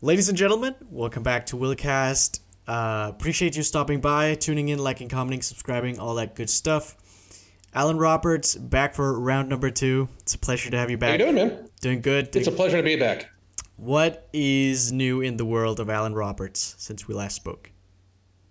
Ladies and gentlemen, welcome back to Willcast. Uh, appreciate you stopping by, tuning in, liking, commenting, subscribing, all that good stuff. Alan Roberts back for round number two. It's a pleasure to have you back. How you doing, man? Doing good. It's a pleasure to be back. what is new in the world of Alan Roberts since we last spoke?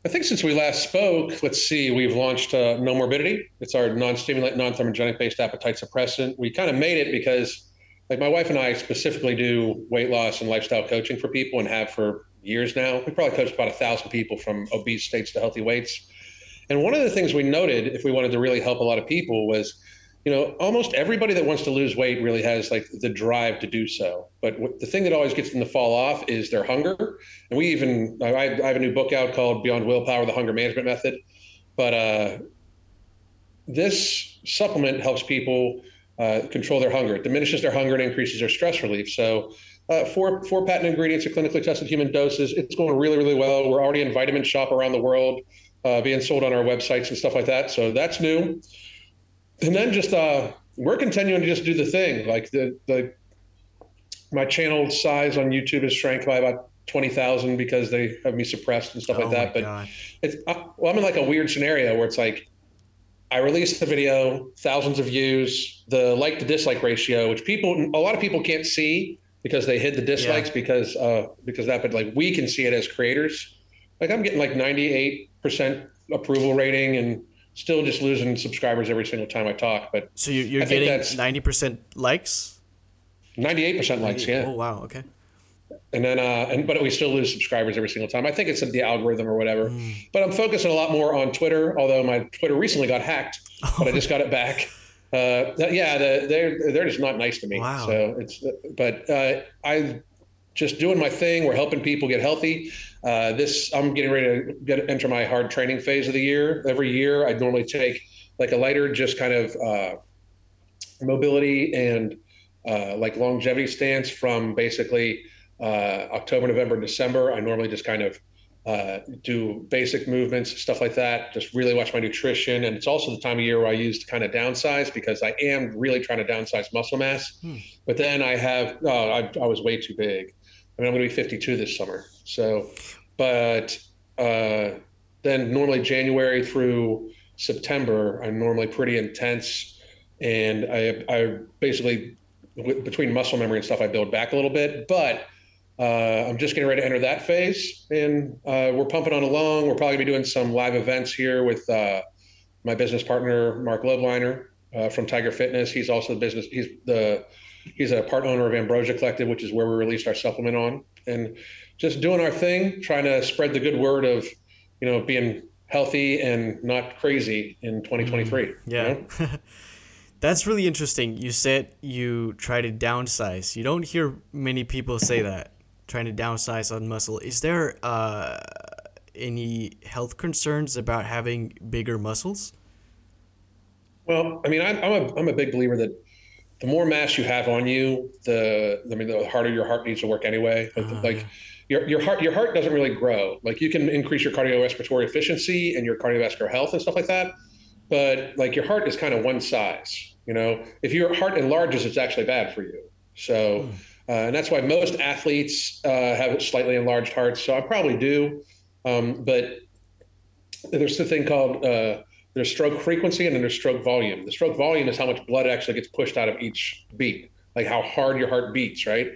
I think since we last spoke, let's see, we've launched uh, No Morbidity. It's our non-stimulant, non-thermogenic based appetite suppressant. We kind of made it because, like, my wife and I specifically do weight loss and lifestyle coaching for people and have for years now. We probably coached about a thousand people from obese states to healthy weights. And one of the things we noted, if we wanted to really help a lot of people, was, you know, almost everybody that wants to lose weight really has like the drive to do so. But the thing that always gets them to fall off is their hunger. And we even, I, I have a new book out called Beyond Willpower: The Hunger Management Method. But uh, this supplement helps people uh, control their hunger. It diminishes their hunger and increases their stress relief. So. Uh, four four patent ingredients at clinically tested human doses. It's going really really well. We're already in Vitamin Shoppe around the world, uh, being sold on our websites and stuff like that. So that's new and then just uh, we're continuing to just do the thing. Like the the my channel size on YouTube has shrank by about twenty thousand because they have me suppressed and stuff oh like that. But it's uh, well, I'm in like a weird scenario where it's like I release the video, thousands of views, the like to dislike ratio, which people a lot of people can't see because they hid the dislikes because uh, because that. But like we can see it as creators. Like I'm getting like 98 percent approval rating and still just losing subscribers every single time I talk. But So you- you're getting ninety percent likes. 98 percent likes, yeah. Oh wow. Okay. And then uh and but we still lose subscribers every single time. I think it's the algorithm or whatever. Hmm. but i'm focusing a lot more on twitter although my twitter recently got hacked but i just got it back. Uh yeah the, they're they're just not nice to me. Wow. so it's but uh i just doing my thing. We're helping people get healthy. Uh this i'm getting ready to get enter my hard training phase of the year. Every year i normally take like a lighter just kind of uh mobility and uh, like longevity stance from basically October, November, December. I normally just kind of uh, do basic movements, stuff like that. Just really watch my nutrition, and it's also the time of year where I use to kind of downsize because I am really trying to downsize muscle mass. Hmm. But then I have, oh, I, I was way too big. I mean, I'm going to be 52 this summer. So, but uh, then normally January through September, I'm normally pretty intense, and I I basically with, between muscle memory and stuff, I build back a little bit, but uh, I'm just getting ready to enter that phase, and uh, we're pumping on along. We're probably gonna be doing some live events here with uh, my business partner Mark Lobliner uh, from Tiger Fitness. He's also the business. He's the he's a part owner of Ambrosia Collective, which is where we released our supplement on, and just doing our thing, trying to spread the good word of you know being healthy and not crazy in 2023. you Yeah. know? That's really interesting. You said you try to downsize. You don't hear many people say that, trying to downsize on muscle. Is there uh, any health concerns about having bigger muscles? Well, I mean, I'm, I'm a I'm a big believer that the more mass you have on you, the I mean, the harder your heart needs to work anyway. Like, Ah, like your your heart your heart doesn't really grow. Like you can increase your cardiorespiratory efficiency and your cardiovascular health and stuff like that, but like your heart is kind of one size. You know, if your heart enlarges, it's actually bad for you. So, Hmm. Uh, and that's why most athletes uh, have slightly enlarged hearts. So I probably do, um, but there's a thing called uh, there's stroke frequency and then there's stroke volume. The stroke volume is how much blood actually gets pushed out of each beat, like how hard your heart beats, right?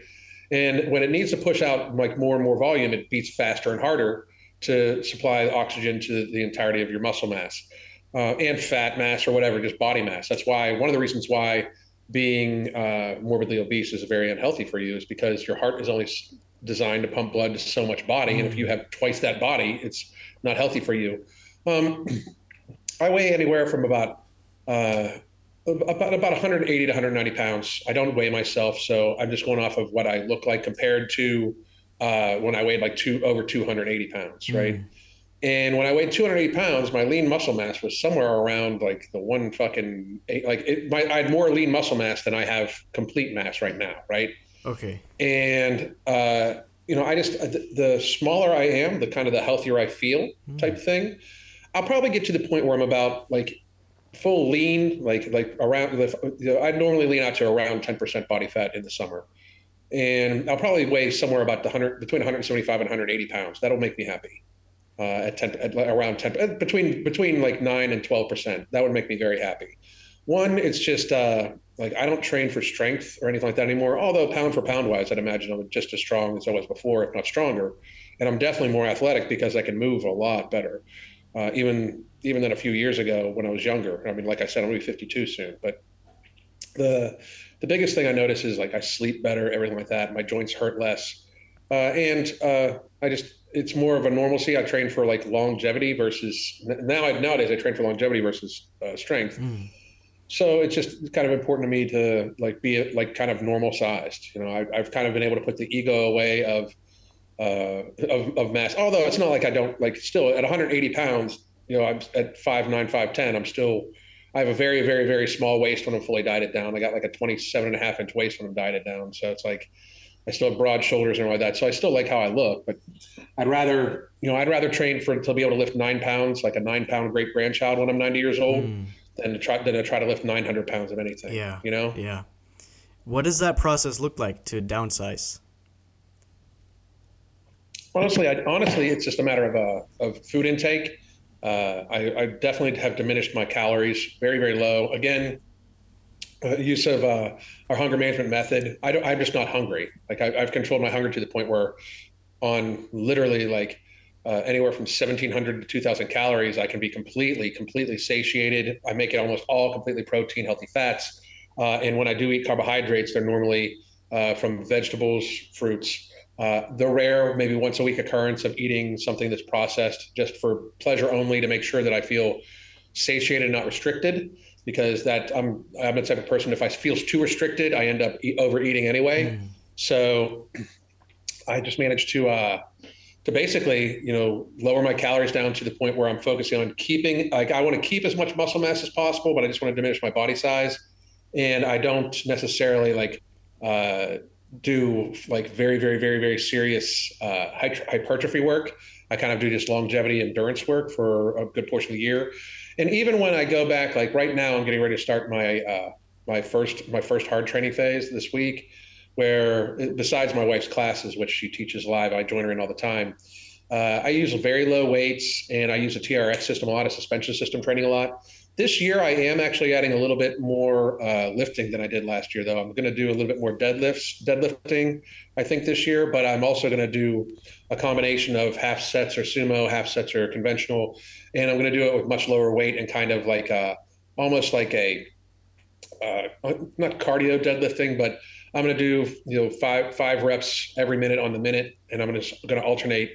And when it needs to push out like more and more volume, it beats faster and harder to supply oxygen to the entirety of your muscle mass uh, and fat mass or whatever, just body mass. That's why one of the reasons why being uh, morbidly obese is very unhealthy for you is because your heart is only designed to pump blood to so much body, and if you have twice that body, it's not healthy for you. Um, I weigh anywhere from about uh, about about 180 to 190 pounds. I don't weigh myself, so I'm just going off of what I look like compared to uh, when I weighed like two over 280 pounds, right? And when I weighed 280 pounds, my lean muscle mass was somewhere around like the one fucking eight, like it, my, I had more lean muscle mass than I have complete mass right now, right? Okay. and uh, you know i just the, the smaller i am the kind of the healthier i feel type thing i'll probably get to the point where i'm about like full lean like like around the you know, i normally lean out to around 10% body fat in the summer and I'll probably weigh somewhere about the hundred between 175 and 180 pounds. That'll make me happy. Uh, at 10, at around 10, between between like nine and 12 percent. That would make me very happy. One, it's just uh, like I don't train for strength or anything like that anymore. Although pound for pound wise, I'd imagine I'm just as strong as I was before, if not stronger. And I'm definitely more athletic because I can move a lot better, uh, even even than a few years ago when I was younger. I mean, like I said, I'm gonna be 52 soon. But the the biggest thing I notice is like I sleep better, everything like that. My joints hurt less, uh, and uh, I just it's more of a normalcy. I train for like longevity versus now. Nowadays, I train for longevity versus uh, strength. Mm so it's just kind of important to me to like be like kind of normal sized you know I, have kind of been able to put the ego away of, uh, of of mass although it's not like i don't like still at 180 pounds you know i'm at 5'9 5'10 i'm still i have a very very very small waist when i'm fully dieted down i got like a 27 and a half inch waist when i'm dieted down so it's like i still have broad shoulders and all that so i still like how i look but i'd rather you know i'd rather train for to be able to lift nine pounds like a nine pound great grandchild when i'm 90 years old mm than to try than to try to lift 900 pounds of anything. Yeah. You know. Yeah. What does that process look like to downsize? Honestly, I, honestly, it's just a matter of uh, of food intake. Uh, I, I, definitely have diminished my calories very, very low. Again, uh, use of uh, our hunger management method. I am just not hungry. Like I, I've controlled my hunger to the point where, on literally like uh, anywhere from 1700 to 2000 calories i can be completely completely satiated i make it almost all completely protein healthy fats uh, and when i do eat carbohydrates they're normally uh, from vegetables fruits uh, the rare maybe once a week occurrence of eating something that's processed just for pleasure only to make sure that i feel satiated not restricted because that i'm i'm the type of person if i feel too restricted i end up eat, overeating anyway mm. so i just managed to uh, to basically, you know, lower my calories down to the point where I'm focusing on keeping, like, I want to keep as much muscle mass as possible, but I just want to diminish my body size. And I don't necessarily like uh, do like very, very, very, very serious uh, hypertrophy work. I kind of do just longevity endurance work for a good portion of the year. And even when I go back, like right now, I'm getting ready to start my uh, my first my first hard training phase this week where besides my wife's classes, which she teaches live, I join her in all the time. Uh, I use very low weights and I use a TRX system a lot, a suspension system training a lot. This year, I am actually adding a little bit more uh, lifting than I did last year, though. I'm going to do a little bit more deadlifts, deadlifting, I think, this year. But I'm also going to do a combination of half sets or sumo, half sets or conventional, and I'm going to do it with much lower weight and kind of like a, almost like a uh, not cardio deadlifting, but I'm going to do you know five five reps every minute on the minute, and I'm to going to alternate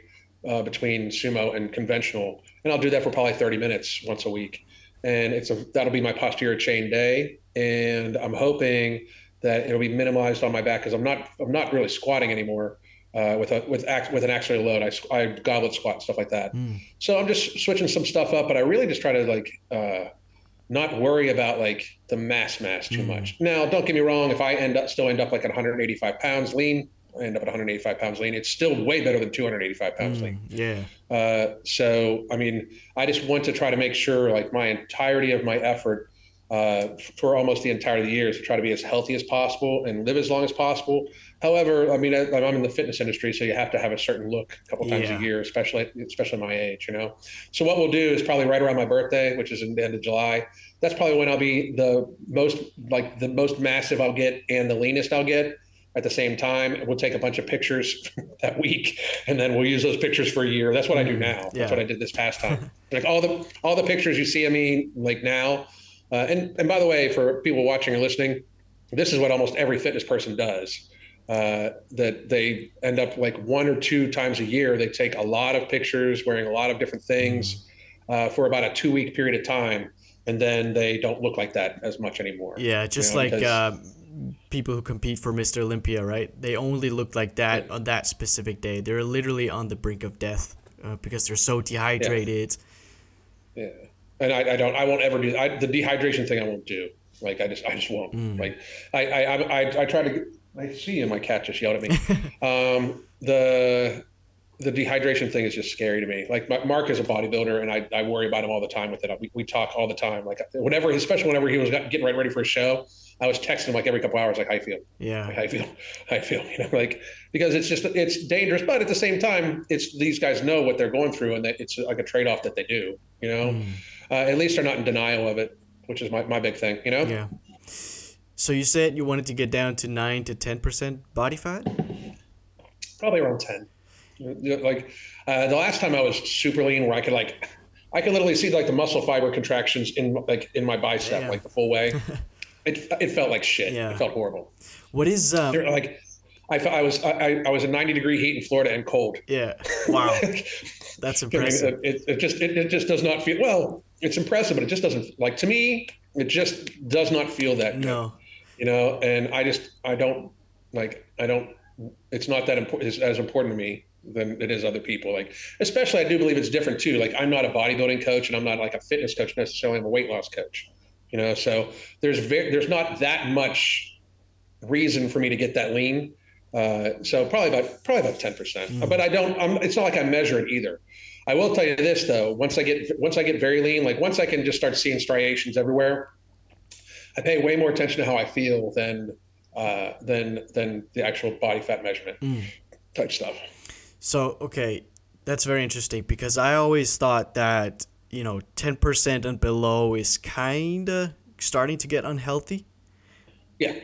uh, between sumo and conventional, and I'll do that for probably 30 minutes once a week, and it's a that'll be my posterior chain day, and I'm hoping that it'll be minimized on my back because I'm not I'm not really squatting anymore. Uh, with a with act, with an axillary load, I, I goblet squat stuff like that. Mm. So I'm just switching some stuff up, but I really just try to like uh, not worry about like the mass mass too mm. much. Now, don't get me wrong. If I end up still end up like at 185 pounds lean, end up at 185 pounds lean. It's still way better than 285 pounds mm, lean. Yeah. Uh, so, I mean, I just want to try to make sure like my entirety of my effort uh, for almost the entirety of the year is to try to be as healthy as possible and live as long as possible. However, I mean, I, am in the fitness industry, so you have to have a certain look a couple times yeah. a year, especially especially my age, you know. So what we'll do is probably right around my birthday, which is in the end of July. That's probably when I'll be the most like the most massive I'll get and the leanest I'll get at the same time. We'll take a bunch of pictures that week, and then we'll use those pictures for a year. That's what I do mm, now. Yeah. That's what I did this past time. like all the all the pictures you see of me like now uh, and and by the way, for people watching or listening, this is what almost every fitness person does. Uh, that they end up like one or two times a year. They take a lot of pictures, wearing a lot of different things, uh, for about a two week period of time, and then they don't look like that as much anymore. Yeah, just you know, like uh, people who compete for Mr. Olympia, right? They only look like that yeah. on that specific day. They're literally on the brink of death uh, because they're so dehydrated. yeah. yeah and I, I, don't I won't ever do I, the dehydration thing I won't do like I just I just won't mm. like I, I I I try to I see you my cat just yelled at me um, the the dehydration thing is just scary to me. Like Mark is a bodybuilder, and I, I worry about him all the time with it. We, we talk all the time. Like whenever, especially whenever he was getting right ready for a show, I was texting him like every couple hours, like, "How you feel? Yeah, like, how you feel? How you feel?" You know, like because it's just it's dangerous, but at the same time, it's these guys know what they're going through, and that it's like a trade off that they do. You know, mm. uh, at least they're not in denial of it, which is my my big thing. You know. Yeah. So you said you wanted to get down to nine to ten percent body fat. Probably around ten. Like uh, the last time I was super lean, where I could like, I could literally see like the muscle fiber contractions in like in my bicep, yeah. like the full way. it it felt like shit. Yeah. It felt horrible. What is um, like? I, felt I was I, I was in 90 degree heat in Florida and cold. Yeah. Wow. That's impressive. It, it just it, it just does not feel well. It's impressive, but it just doesn't like to me. It just does not feel that good. No. You know, and I just I don't like I don't. It's not that important. It's as important to me than it is other people. Like, especially, I do believe it's different too. Like, I'm not a bodybuilding coach, and I'm not like a fitness coach necessarily. I'm a weight loss coach. You know, so there's very, there's not that much reason for me to get that lean. Uh, so probably about probably about ten percent. Mm. But I don't. I'm, it's not like I measure it either. I will tell you this though. Once I get once I get very lean, like once I can just start seeing striations everywhere, I pay way more attention to how I feel than uh, than than the actual body fat measurement mm. type stuff. So, okay, that's very interesting because I always thought that, you know, 10% and below is kind of starting to get unhealthy. Yeah.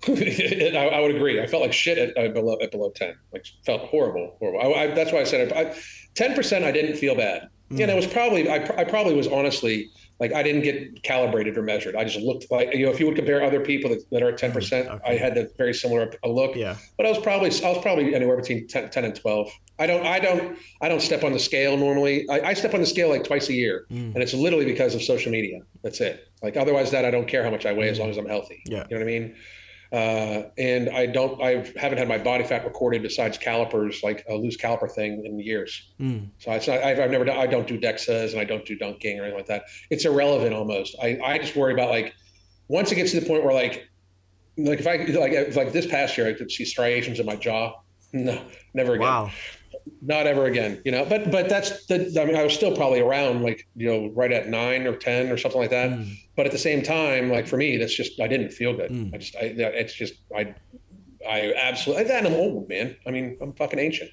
I, I, would agree. I felt like shit at, at, below at below 10. Like felt horrible, horrible. I, I, that's why I said I, 10% I didn't feel bad. Mm. And it was probably I, I probably was honestly like I didn't get calibrated or measured. I just looked like you know if you would compare other people that, that are at ten percent, okay. I had a very similar a look. Yeah. But I was probably I was probably anywhere between 10, 10 and twelve. I don't I don't I don't step on the scale normally. I, I step on the scale like twice a year, mm. and it's literally because of social media. That's it. Like otherwise, that I don't care how much I weigh mm. as long as I'm healthy. Yeah. You know what I mean? Uh, and I don't, I haven't had my body fat recorded besides calipers, like a loose caliper thing in years. Mm. So it's not, I've, I've, never done, I don't do DEXAs and I don't do dunking or anything like that. It's irrelevant almost. I, I just worry about like, once it gets to the point where like, like if I, like, if, like this past year, I could see striations in my jaw. No, never again. Wow not ever again you know but but that's the i mean i was still probably around like you know right at nine or ten or something like that mm. but at the same time like for me that's just i didn't feel good mm. i just i it's just i i absolutely and i'm old man i mean i'm fucking ancient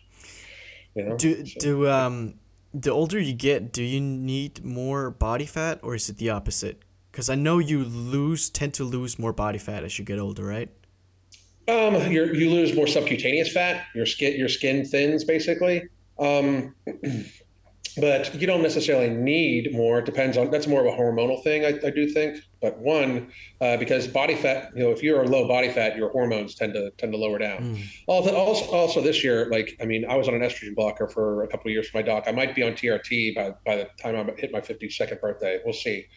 you know do so. do um the older you get do you need more body fat or is it the opposite because i know you lose tend to lose more body fat as you get older right um, you you lose more subcutaneous fat. Your skin your skin thins basically. Um, but you don't necessarily need more. It depends on that's more of a hormonal thing, I, I do think. But one, uh, because body fat, you know, if you're low body fat, your hormones tend to tend to lower down. Mm. Also, also, also this year, like I mean, I was on an estrogen blocker for a couple of years for my doc. I might be on TRT by by the time I hit my 52nd birthday. We'll see.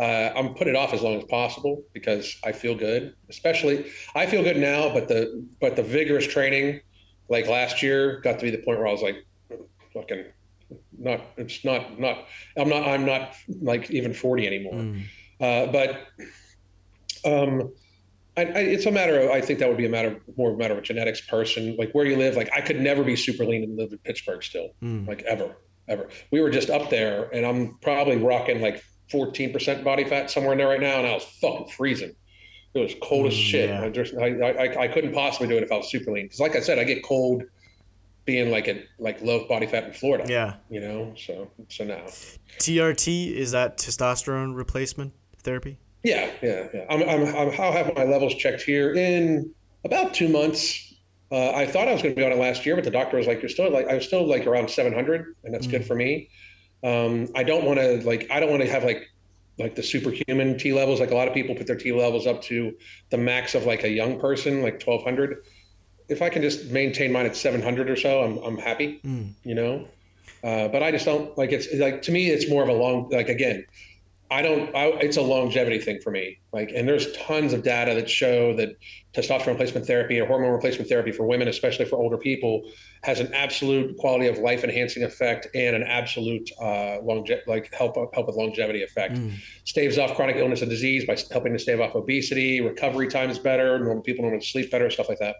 Uh, I'm put it off as long as possible because I feel good. Especially, I feel good now, but the but the vigorous training, like last year, got to be the point where I was like, fucking, not. It's not not. I'm not. I'm not like even 40 anymore. Mm. Uh, but um, I, I, it's a matter of. I think that would be a matter more of a matter of a genetics person, like where you live. Like I could never be super lean and live in Pittsburgh still, mm. like ever, ever. We were just up there, and I'm probably rocking like 14% body fat somewhere in there right now, and I was fucking freezing. It was cold as mm, shit. Yeah. I just I, I, I couldn't possibly do it if I was super lean because, like I said, I get cold being like a like low body fat in Florida. Yeah, you know. So so now TRT is that testosterone replacement therapy? Yeah, yeah, yeah. I'm, I'm, I'm I'll have my levels checked here in about two months. Uh, I thought I was going to be on it last year, but the doctor was like, "You're still like I was still like around 700, and that's mm. good for me." Um, I don't want to like I don't want to have like like the superhuman T levels. Like a lot of people put their T levels up to the max of like a young person, like 1200. If I can just maintain mine at 700 or so, I'm I'm happy. Mm. You know, uh, but I just don't like it's like to me it's more of a long like again I don't. I, it's a longevity thing for me. Like, and there's tons of data that show that testosterone replacement therapy or hormone replacement therapy for women, especially for older people, has an absolute quality of life enhancing effect and an absolute uh, longe- like help help with longevity effect. Mm. Staves off chronic illness and disease by helping to stave off obesity. Recovery time is better. Normal people normally sleep better. Stuff like that.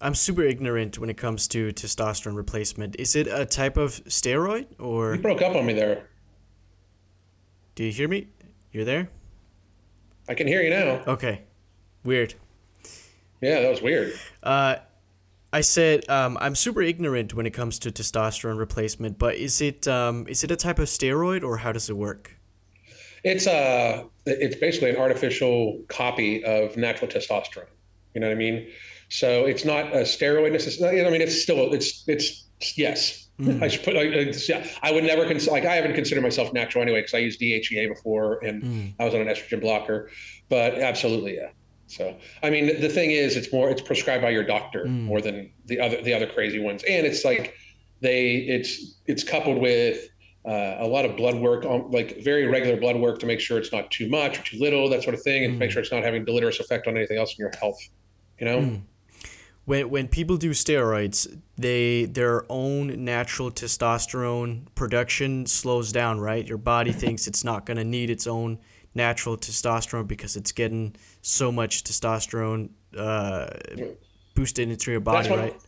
I'm super ignorant when it comes to testosterone replacement. Is it a type of steroid or You broke up on me there. Do you hear me? You're there? I can hear you now. Okay. Weird. Yeah, that was weird. Uh, I said um, I'm super ignorant when it comes to testosterone replacement, but is it um, is it a type of steroid or how does it work? It's uh it's basically an artificial copy of natural testosterone. You know what I mean? So it's not a steroid necessarily. I mean, it's still it's it's yes. Mm. I should put like yeah. I would never consider like I haven't considered myself natural anyway because I used DHEA before and mm. I was on an estrogen blocker, but absolutely yeah. So I mean, the thing is, it's more it's prescribed by your doctor mm. more than the other the other crazy ones, and it's like they it's it's coupled with uh, a lot of blood work on like very regular blood work to make sure it's not too much or too little that sort of thing and make sure it's not having deleterious effect on anything else in your health you know When when people do steroids, they their own natural testosterone production slows down, right? Your body thinks it's not going to need its own natural testosterone because it's getting so much testosterone uh, boosted into your body, That's right?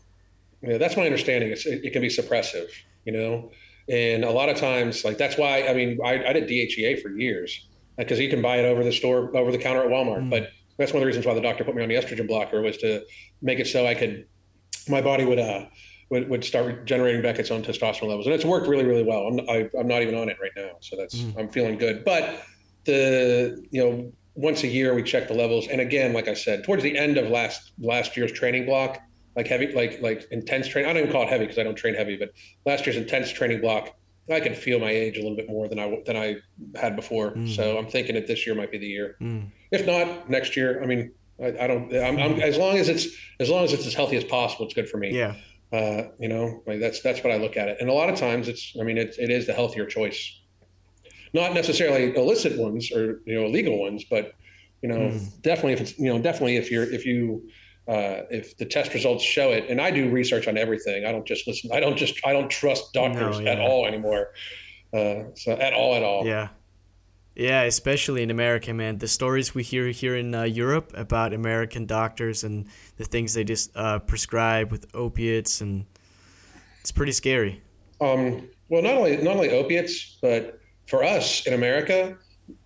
Yeah, that's my understanding. It's, it, it can be suppressive, you know, and a lot of times, like that's why I mean, I, I did DHEA for years because you can buy it over the store, over the counter at Walmart. But that's one of the reasons why the doctor put me on the estrogen blocker was to make it so I could, my body would uh would, would start generating back its own testosterone levels, and it's worked really really well. I'm I, I'm not even on it right now, so that's mm. I'm feeling good. But the you know once a year we check the levels, and again, like I said, towards the end of last last year's training block, like heavy, like like intense training. I don't even call it heavy because I don't train heavy, but last year's intense training block, I can feel my age a little bit more than I than I had before. Mm. So I'm thinking that this year might be the year. Mm. If not next year, I mean, I, I don't. I'm, I'm as long as it's as long as it's as healthy as possible, it's good for me. Yeah. Uh, you know, like that's that's what I look at it. And a lot of times, it's I mean, it, it is the healthier choice. Not necessarily illicit ones or you know illegal ones, but you know, definitely if it's you know definitely if you're if you uh, if the test results show it, and I do research on everything. I don't just listen. I don't just I don't trust doctors No, yeah. at all anymore. Uh, so at all, at all. Yeah. Yeah, especially in America, man. The stories we hear here in uh, Europe about American doctors and the things they just uh, prescribe with opiates, and it's pretty scary. Um, well, not only not only opiates, but for us in America,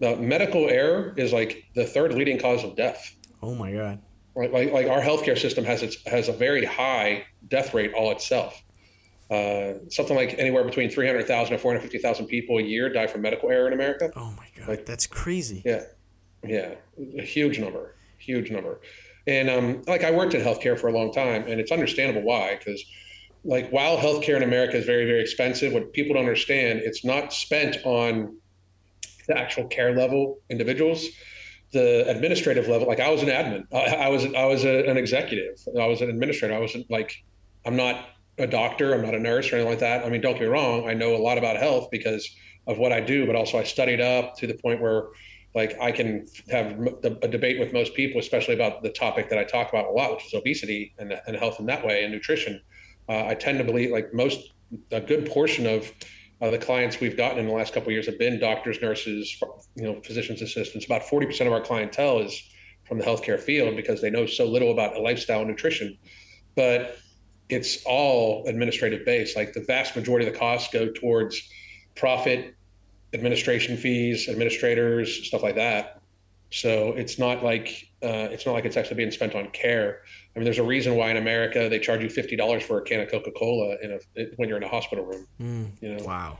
medical error is like the third leading cause of death. Oh my God. Right? Like, like our healthcare system has its has a very high death rate all itself. Uh, something like anywhere between 300,000 and 450,000 people a year die from medical error in America. Oh my God. Like- That's crazy. Yeah, yeah, a huge number, huge number. And um, like I worked in healthcare for a long time, and it's understandable why. Because like while healthcare in America is very, very expensive, what people don't understand, it's not spent on the actual care level individuals. The administrative level, like I was an admin, I, I was I was a, an executive, I was an administrator. I wasn't like I'm not a doctor, I'm not a nurse or anything like that. I mean, don't get me wrong, I know a lot about health because of what I do, but also I studied up to the point where like I can have a debate with most people, especially about the topic that I talk about a lot, which is obesity and, and health in that way and nutrition. Uh, I tend to believe like most, a good portion of uh, the clients we've gotten in the last couple years have been doctors, nurses, you know, physicians assistants. About 40% of our clientele is from the healthcare field because they know so little about lifestyle and nutrition. But it's all administrative based. Like the vast majority of the costs go towards profit, administration fees, administrators, stuff like that. So it's not like uh, it's not like it's actually being spent on care. I mean, there's a reason why in America they charge you fifty dollars for a can of Coca Cola in a when you're in a hospital room. Mm, You know, wow.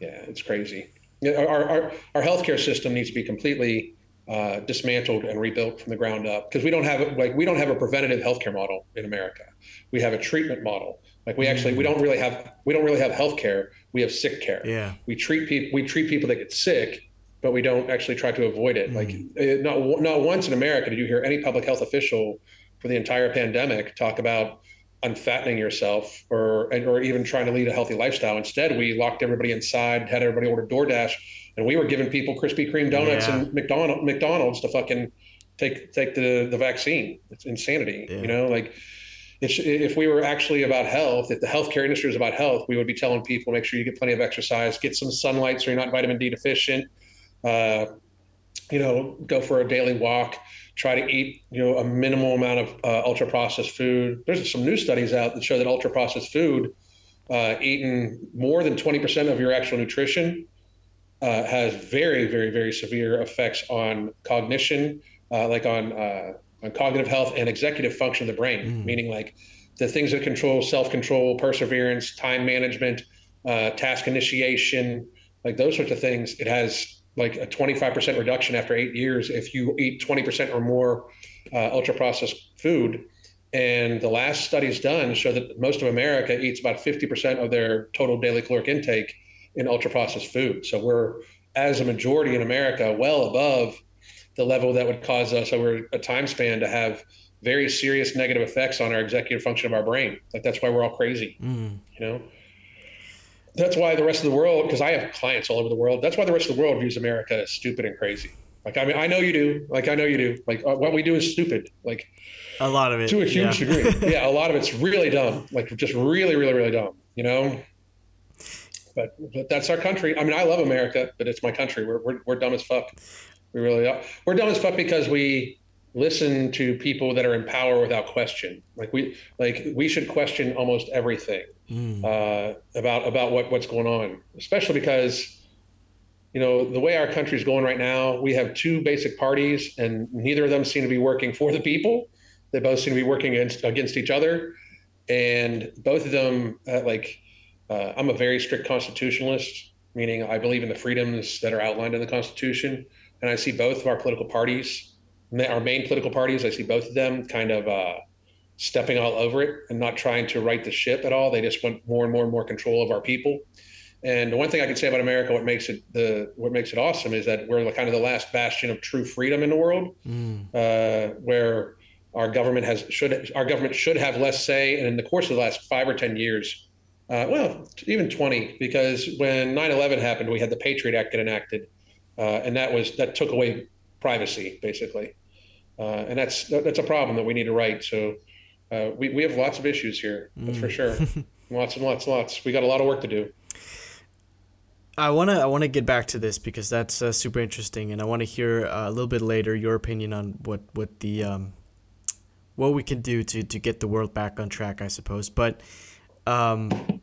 yeah, it's crazy. Our our our healthcare system needs to be completely uh, dismantled and rebuilt from the ground up because we don't have like we don't have a preventative healthcare model in America. We have a treatment model. Like we actually we don't really have we don't really have healthcare. We have sick care. Yeah. We treat people we treat people that get sick, but we don't actually try to avoid it. Like uh, not not once in America did you hear any public health official for the entire pandemic talk about unfattening yourself or or even trying to lead a healthy lifestyle. Instead, we locked everybody inside, had everybody order DoorDash, and we were giving people Krispy Kreme donuts Yeah. and McDonald McDonald's to fucking take take the the vaccine. It's insanity. Yeah. You know, like it's, if we were actually about health, if the healthcare industry was about health, we would be telling people make sure you get plenty of exercise, get some sunlight so you're not vitamin D deficient. Uh, you know, go for a daily walk, try to eat you know a minimal amount of uh, ultra processed food. There's some new studies out that show that ultra processed food, uh, eating more than 20% of your actual nutrition, uh, has very very very severe effects on cognition, uh, like on uh, on cognitive health and executive function of the brain. Mm. Meaning like the things that control self control, perseverance, time management, uh, task initiation, like those sorts of things. It has like a 25% reduction after eight years if you eat 20% or more uh, ultra processed food. And the last studies done show that most of America eats about 50% of their total daily caloric intake in ultra processed food. So we're, as a majority in America, well above the level that would cause us over a time span to have very serious negative effects on our executive function of our brain. Like that's why we're all crazy, mm. you know? That's why the rest of the world, because I have clients all over the world, that's why the rest of the world views America as stupid and crazy. Like, I mean, I know you do. Like, I know you do. Like, uh, what we do is stupid. Like, a lot of it. To a huge yeah. degree. yeah, a lot of it's really dumb. Like, just really, really, really dumb, you know? But, but that's our country. I mean, I love America, but it's my country. We're, we're, we're dumb as fuck. We really are. We're dumb as fuck because we listen to people that are in power without question. Like we like we should question almost everything mm. uh, about about what what's going on, especially because you know the way our country is going right now. We have two basic parties, and neither of them seem to be working for the people. They both seem to be working against against each other, and both of them uh, like. Uh, I'm a very strict constitutionalist, meaning I believe in the freedoms that are outlined in the Constitution, and I see both of our political parties our main political parties, I see both of them kind of uh, stepping all over it and not trying to right the ship at all. They just want more and more and more control of our people. And the one thing I can say about America, what makes it the what makes it awesome is that we're kind of the last bastion of true freedom in the world, mm. uh, where our government has should our government should have less say. And in the course of the last five or ten years, uh, well, even twenty, because when 9/11 happened, we had the Patriot Act get enacted, uh, and that was that took away privacy basically uh, and that's that's a problem that we need to write. So uh, we we have lots of issues here. That's mm. for sure. lots and lots, and lots. We got a lot of work to do. I wanna I wanna get back to this because that's uh, super interesting, and I want to hear uh, a little bit later your opinion on what what the um, what we can do to to get the world back on track, I suppose. But um,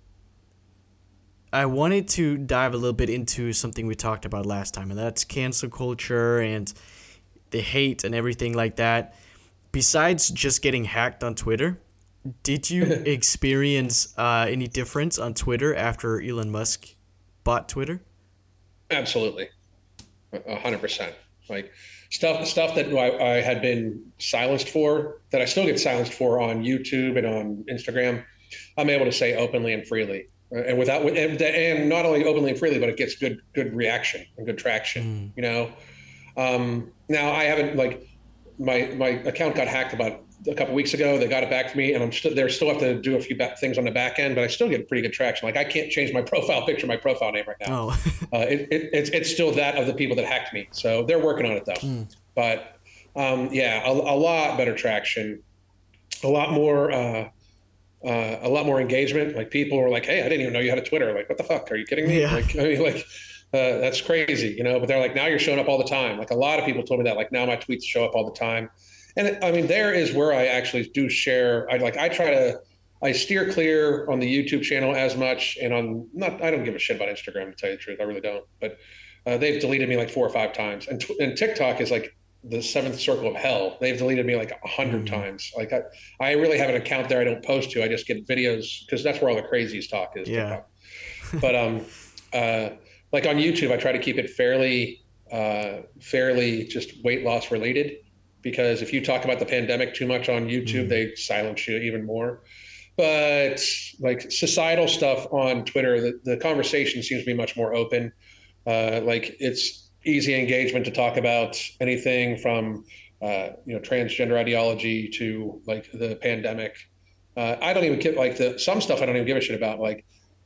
I wanted to dive a little bit into something we talked about last time, and that's cancel culture and the hate and everything like that. Besides just getting hacked on Twitter, did you experience uh, any difference on Twitter after Elon Musk bought Twitter? Absolutely, a hundred percent. Like stuff stuff that I, I, had been silenced for, that I still get silenced for on YouTube and on Instagram. I'm able to say openly and freely, and without and, and not only openly and freely, but it gets good good reaction and good traction. Mm. You know, um, now I haven't like my my account got hacked about a couple weeks ago. They got it back to me, and I'm still there. Still have to do a few things on the back end, but I still get pretty good traction. Like I can't change my profile picture, my profile name right now. Oh. uh, it, it, it's it's still that of the people that hacked me. So they're working on it though. Mm. But um, yeah, a, a, lot better traction, a lot more. Uh, uh, a lot more engagement. Like people were like, "Hey, I didn't even know you had a Twitter." Like, what the fuck? Are you kidding me? Yeah. Like, I mean, like, uh, that's crazy, you know. But they're like, now you're showing up all the time. Like a lot of people told me that. Like now my tweets show up all the time, and I mean, there is where I actually do share. I like I try to. I steer clear on the YouTube channel as much, and on not. I don't give a shit about Instagram to tell you the truth. I really don't. But uh, they've deleted me like four or five times, and and TikTok is like the seventh circle of hell. They've deleted me like a 100 mm-hmm. times. Like I, I really have an account there. I don't post to. I just get videos because that's where all the crazies talk is. Yeah. but um, uh, like on YouTube, I try to keep it fairly, uh, fairly just weight loss related, because if you talk about the pandemic too much on YouTube, mm. they silence you even more. But like societal stuff on Twitter, the, the conversation seems to be much more open. Uh, like it's easy engagement to talk about anything from uh, you know transgender ideology to like the pandemic. Uh, I don't even get like the some stuff I don't even give a shit about. Like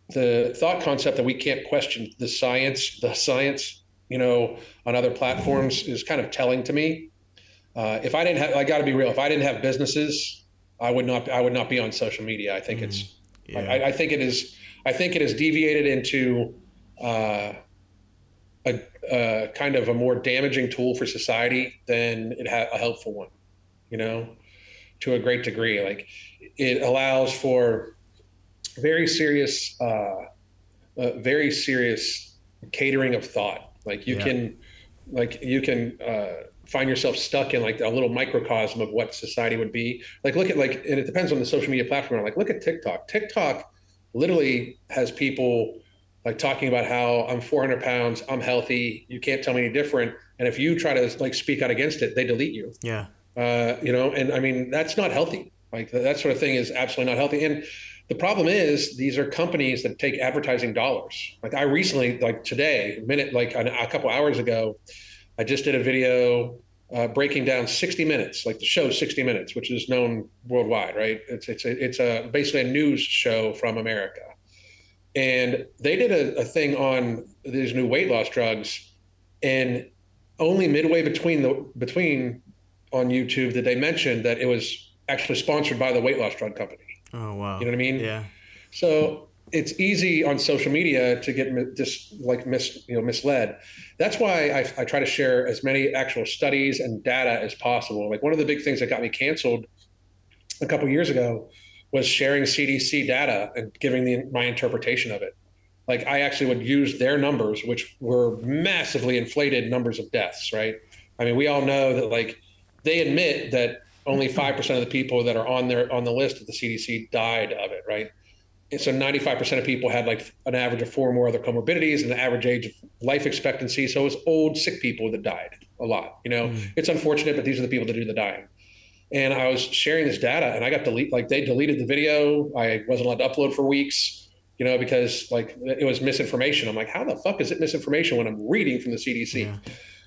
the thought concept that we can't question the science, the science, you know, on other platforms is kind of telling to me. Uh, if I didn't have, I got to be real. If I didn't have businesses, I would not. I would not be on social media. I think mm, it's. Yeah. I, I, think it is. I think it is deviated into uh, a, uh, kind of a more damaging tool for society than it ha- a helpful one. You know, to a great degree, like it allows for very serious, uh, uh, very serious catering of thought. Like you Yeah. can, like you can uh, find yourself stuck in like a little microcosm of what society would be. Like look at like, and it depends on the social media platform. Like look at TikTok. TikTok literally has people like talking about how I'm 400 pounds, I'm healthy, you can't tell me any different. And if you try to like speak out against it, they delete you. Yeah. Uh, you know, and I mean that's not healthy. Like that sort of thing is absolutely not healthy. And the problem is these are companies that take advertising dollars. Like I recently, like today, a minute, like a, a couple hours ago, I just did a video uh, breaking down 60 Minutes, like the show 60 Minutes, which is known worldwide, right? It's it's a, it's a basically a news show from America, and they did a, a thing on these new weight loss drugs, and only midway between the between on YouTube did they mention that it was actually sponsored by the weight loss drug company. Oh wow. You know what I mean? Yeah. So it's easy on social media to get just like mis, you know, misled. That's why I, I try to share as many actual studies and data as possible. Like one of the big things that got me canceled a couple years ago was sharing CDC data and giving the, my interpretation of it. Like I actually would use their numbers, which were massively inflated numbers of deaths. Right? I mean, we all know that like they admit that only five percent of the people that are on their on the list of the CDC died of it. Right? And so 95% of people had like an average of four or more other comorbidities and the average age of life expectancy. So it was old, sick people that died a lot. You know, Mm. it's unfortunate, but these are the people that do the dying. And I was sharing this data and I got delete like they deleted the video. I wasn't allowed to upload for weeks, you know, because like it was misinformation. I'm like, how the fuck is it misinformation when I'm reading from the CDC? Yeah.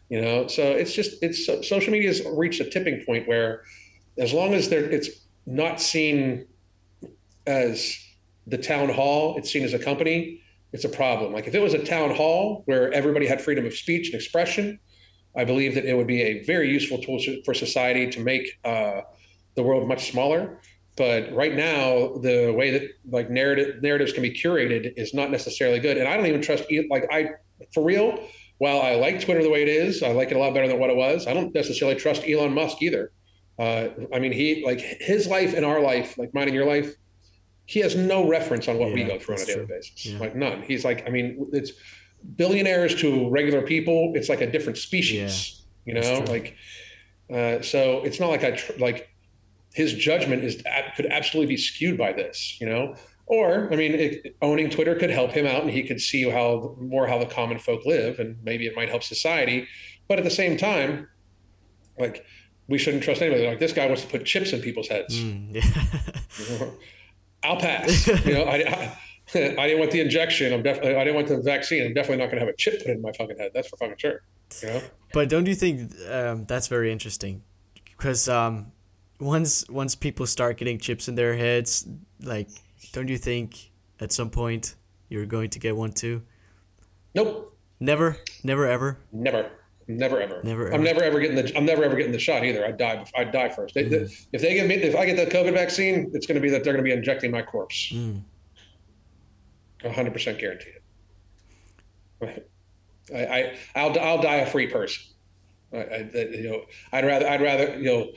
You know, so it's just it's social media has reached a tipping point where as long as there it's not seen as the town hall, it's seen as a company, it's a problem. Like if it was a town hall where everybody had freedom of speech and expression, I believe that it would be a very useful tool for society to make uh, the world much smaller. But right now, the way that like narrative narratives can be curated is not necessarily good. And I don't even trust like I for real. While I like Twitter the way it is, I like it a lot better than what it was. I don't necessarily trust Elon Musk either. Uh, I mean, he like his life and our life, like mine and your life, he has no reference on what we go through on a daily true. basis. Yeah. Like none. He's like, I mean, it's billionaires to regular people. It's like a different species. You know, like uh, so. It's not like I tr- like his judgment is could absolutely be skewed by this. You know. Or, I mean, it, owning Twitter could help him out, and he could see how more how the common folk live, and maybe it might help society. But at the same time, like we shouldn't trust anybody. Like this guy wants to put chips in people's heads. Mm, yeah. I'll pass. you know, I, I, I didn't want the injection. I'm definitely. I didn't want the vaccine. I'm definitely not going to have a chip put in my fucking head. That's for fucking sure. You know. But don't you think um, that's very interesting? Because um, once once people start getting chips in their heads, like, don't you think at some point you're going to get one too? Nope. Never, never, ever. Never. Never ever. Never I'm never ever getting the. I'm never ever getting the shot either. I'd die. I'd die first. They, they- if they give me, if I get the COVID vaccine, it's going to be that they're going to be injecting my corpse. Mm. 100 percent guaranteed. I, I, I'll, I'll die a free person. I, I, you know, I'd rather, I'd rather, you know,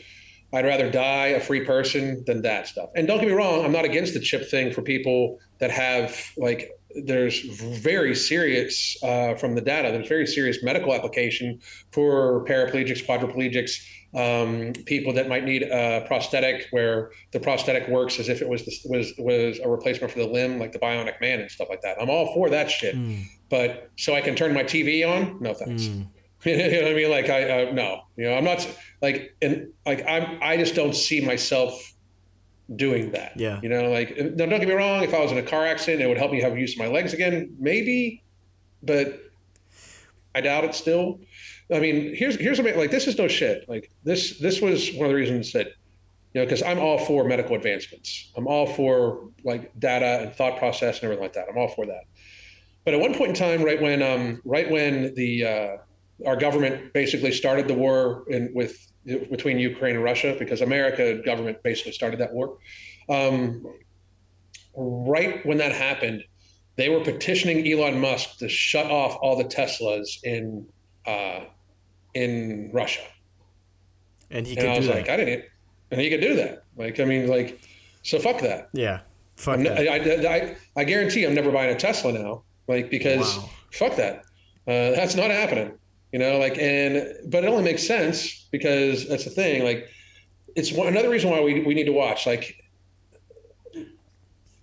I'd rather die a free person than that stuff. And don't get me wrong, I'm not against the chip thing for people that have like. There's very serious uh, from the data. There's very serious medical application for paraplegics, quadriplegics, um, people that might need a prosthetic, where the prosthetic works as if it was the, was was a replacement for the limb, like the Bionic Man and stuff like that. I'm all for that shit. Mm, But so I can turn my TV on? No thanks. mm, you know what I mean? Like I uh, no, you know, I'm not like and like I'm I just don't see myself doing that. Yeah. You know, like now don't get me wrong. If I was in a car accident, it would help me have use of my legs again, maybe, but I doubt it still. I mean, here's here's what like this is no shit. Like this this was one of the reasons that you know because I'm all for medical advancements. I'm all for like data and thought process and everything like that. I'm all for that. But at one point in time, right when um right when the uh, our government basically started the war in with between Ukraine and Russia because America government basically started that war. Um, right when that happened, they were petitioning Elon Musk to shut off all the Teslas in uh, in Russia. And he And could I do was that. like, I didn't, and he could do that. Like, I mean, like, so fuck that. yeah. Fuck that. I, I, I guarantee I'm never buying a Tesla now. Like, because Wow. fuck that. Uh, that's not happening. You know, like, and, but it only makes sense because that's the thing. Like, it's one, another reason why we, we need to watch. Like,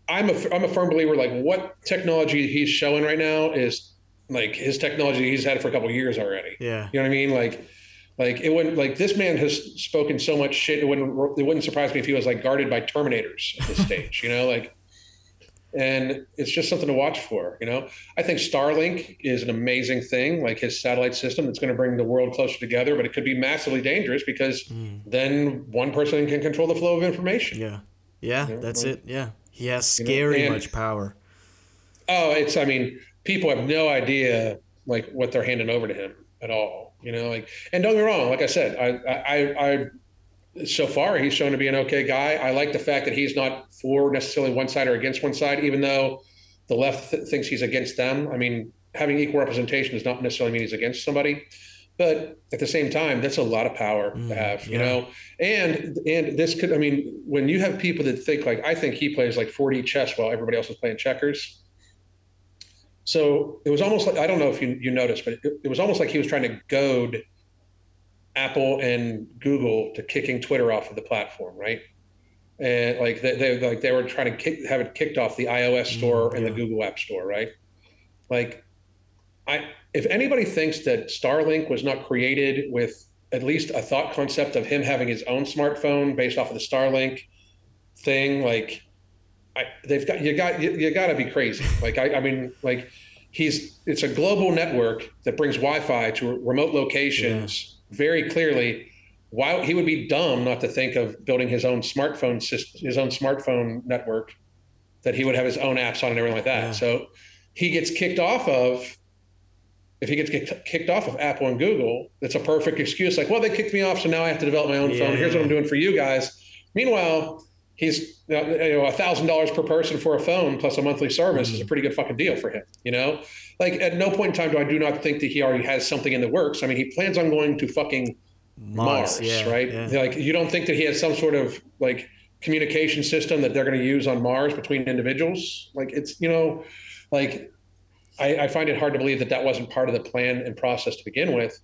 I'm a, I'm a firm believer, like, what technology he's showing right now is like his technology he's had for a couple of years already. yeah. You know what I mean? Like, like it wouldn't like this man has spoken so much shit. It wouldn't it wouldn't surprise me if he was like guarded by Terminators at this stage. You know, like, and it's just something to watch for. You know, I think Starlink is an amazing thing, like his satellite system that's going to bring the world closer together. But it could be massively dangerous because Mm. then one person can control the flow of information. Yeah. Yeah, Yeah, that's like- it. Yeah. He has You know, scary and- much power. Oh, it's I mean, people have no idea like what they're handing over to him at all. You know, like and don't get me wrong, like I said, I I I so far he's shown to be an okay guy. I like the fact that he's not for necessarily one side or against one side, even though the left th- thinks he's against them. I mean, having equal representation does not necessarily mean he's against somebody. But at the same time, that's a lot of power Mm, to have, you yeah. know. And and this could, I mean, when you have people that think like, I think he plays like 4D chess while everybody else is playing checkers. So it was almost like I don't know if you you noticed, but it, it was almost like he was trying to goad Apple and Google to kicking Twitter off of the platform, right? And like they, they like they were trying to kick, have it kicked off the iOS Mm, store and the. Google App Store, right? Like, I if anybody thinks that Starlink was not created with at least a thought concept of him having his own smartphone based off of the Starlink thing, like I, they've got you got you, you got to be crazy. Like I, I mean, like he's it's a global network that brings Wi-Fi to remote locations very clearly. Why he would be dumb not to think of building his own smartphone system, his own smartphone network that he would have his own apps on and everything like that. Yeah. So he gets kicked off of. If he gets kicked, kicked off of Apple and Google, that's a perfect excuse. Like, well, they kicked me off, so now I have to develop my own phone. Here's what I'm doing for you guys. Meanwhile, he's you know a thousand dollars per person for a phone plus a monthly service mm-hmm. is a pretty good fucking deal for him. You know, like at no point in time do I do not think that he already has something in the works. I mean, he plans on going to fucking Mars, yeah, right? yeah. Like you don't think that he has some sort of like communication system that they're going to use on Mars between individuals? Like it's you know, like I, I find it hard to believe that that wasn't part of the plan and process to begin with,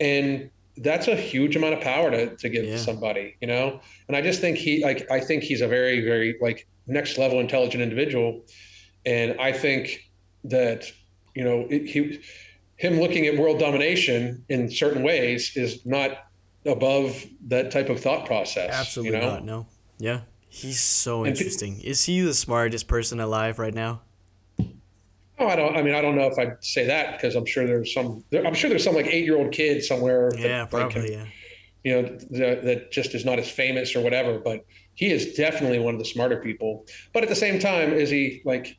and that's a huge amount of power to, to give Yeah. somebody, you know. And I just think he like I think he's a very very like next level intelligent individual, and I think that you know it, he him looking at world domination in certain ways is not above that type of thought process. Absolutely you know? not. No. Yeah. He's so interesting. Is he the smartest person alive right now? Oh, I don't. I mean, I don't know if I'd say that because I'm sure there's some. There, I'm sure there's some like eight year old kid somewhere. that, Yeah, like, probably. can- Yeah. you know that, that just is not as famous or whatever. But he is definitely one of the smarter people. But at the same time, is he like?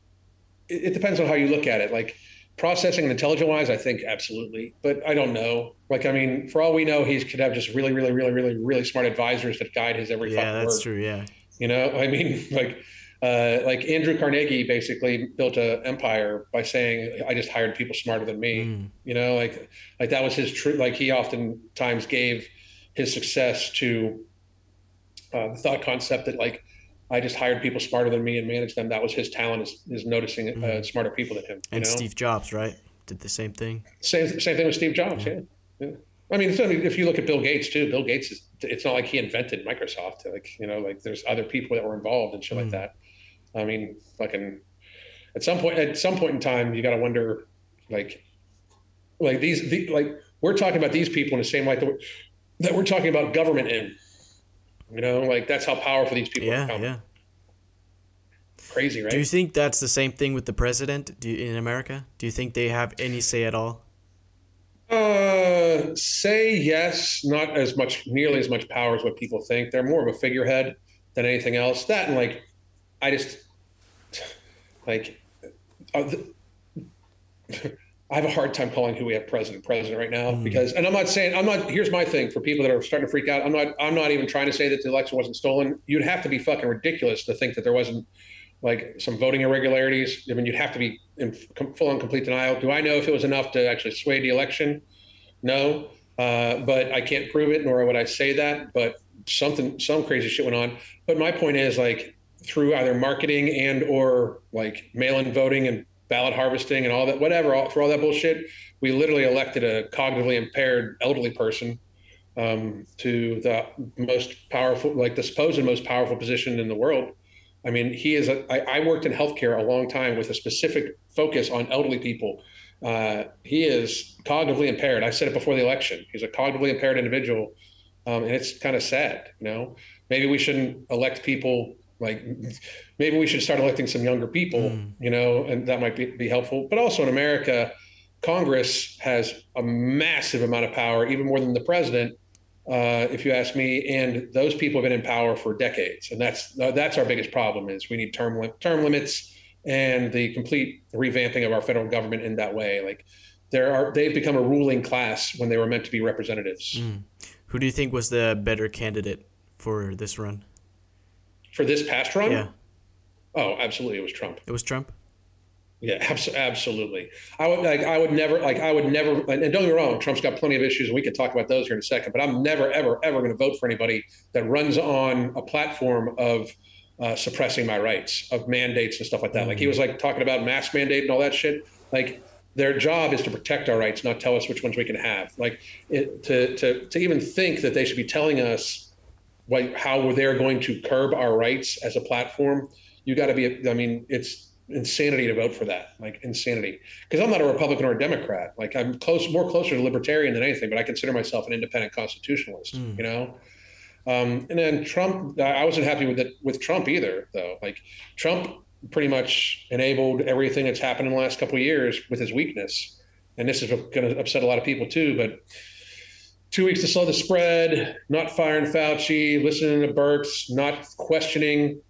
It, it depends on how you look at it. Like processing and intelligent wise, I think absolutely. But I don't know. Like I mean, for all we know, he could have just really, really, really, really, really smart advisors that guide his every Yeah, that's word. true. Yeah. You know, I mean, like, uh, like Andrew Carnegie basically built an empire by saying, "I just hired people smarter than me." Mm. You know, like, like that was his true. Like he oftentimes gave his success to uh, the thought concept that like I just hired people smarter than me and managed them. That was his talent is, is noticing uh, Mhm. smarter people than him. You And know? Steve Jobs, right? Did the same thing. Same same thing with Steve Jobs. Yeah. yeah. I mean, it's, I mean, if you look at Bill Gates too, Bill Gates is. It's not like he invented Microsoft. Like you know, like there's other people that were involved and shit like Mm. that. I mean, fucking. At some point, at some point in time, you got to wonder, like, like these, the, like we're talking about these people in the same light that we're, that we're talking about government in. You know, like that's how powerful these people Yeah, are. yeah. Crazy, right? Do you think that's the same thing with the president do you, in America? Do you think they have any say at all? Uh, say yes, not as much, nearly as much power as what people think. They're more of a figurehead than anything else. That and like, I just like, uh, the, I have a hard time calling who we have president president right now Mm. because, and I'm not saying I'm not. Here's my thing for people that are starting to freak out. I'm not. I'm not even trying to say that the election wasn't stolen. You'd have to be fucking ridiculous to think that there wasn't like some voting irregularities. I mean, you'd have to be in full and complete denial. Do I know if it was enough to actually sway the election? No, uh, but I can't prove it, nor would I say that. But something, some crazy shit went on. But my point is, like, through either marketing and or like mail-in voting and ballot harvesting and all that, whatever, all, for all that bullshit, we literally elected a cognitively impaired elderly person um, to the most powerful, like the supposed most powerful position in the world. I mean, he is. A, I, I worked in healthcare a long time with a specific focus on elderly people. Uh, he is cognitively impaired. I said it before the election. He's a cognitively impaired individual, um, and it's kind of sad. You know, maybe we shouldn't elect people like. Maybe we should start electing some younger people. Mm. You know, and that might be, be helpful. But also in America, Congress has a massive amount of power, even more than the president uh, if you ask me. And those people have been in power for decades, and that's that's our biggest problem. Is we need term term limits and the complete revamping of our federal government in that way. Like there are they've become a ruling class when they were meant to be representatives. Mm. Who do you think was the better candidate for this run? For this past run? Yeah. Oh, absolutely, it was Trump. It was Trump. Yeah, absolutely. I would like. I would never like. I would never. And don't get me wrong. Trump's got plenty of issues, and we could talk about those here in a second. But I'm never, ever, ever going to vote for anybody that runs on a platform of uh, suppressing my rights, of mandates and stuff like that. Mm-hmm. Like he was like talking about mask mandate and all that shit. Like their job is to protect our rights, not tell us which ones we can have. Like it, to to to even think that they should be telling us what how they're going to curb our rights as a platform. You got to be. I mean, it's insanity to vote for that like insanity because i'm not a republican or a democrat like i'm close more closer to libertarian than anything but i consider myself an independent constitutionalist mm. you know um, and then trump i wasn't happy with it with trump either though like trump pretty much enabled everything that's happened in the last couple of years with his weakness and this is going to upset a lot of people too but two weeks to slow the spread not firing fauci listening to Birx not questioning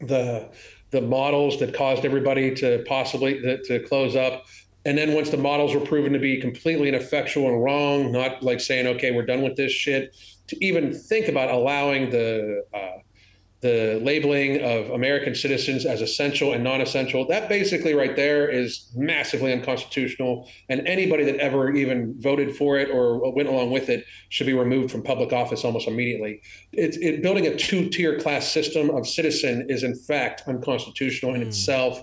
the the models that caused everybody to possibly to, to close up. And then once the models were proven to be completely ineffectual and wrong, not like saying, okay, we're done with this shit, to even think about allowing the uh, the labeling of American citizens as essential and non-essential. That basically right there is massively unconstitutional, and anybody that ever even voted for it or went along with it should be removed from public office almost immediately. It's it, building a two-tier class system of citizen is in fact unconstitutional in mm. itself.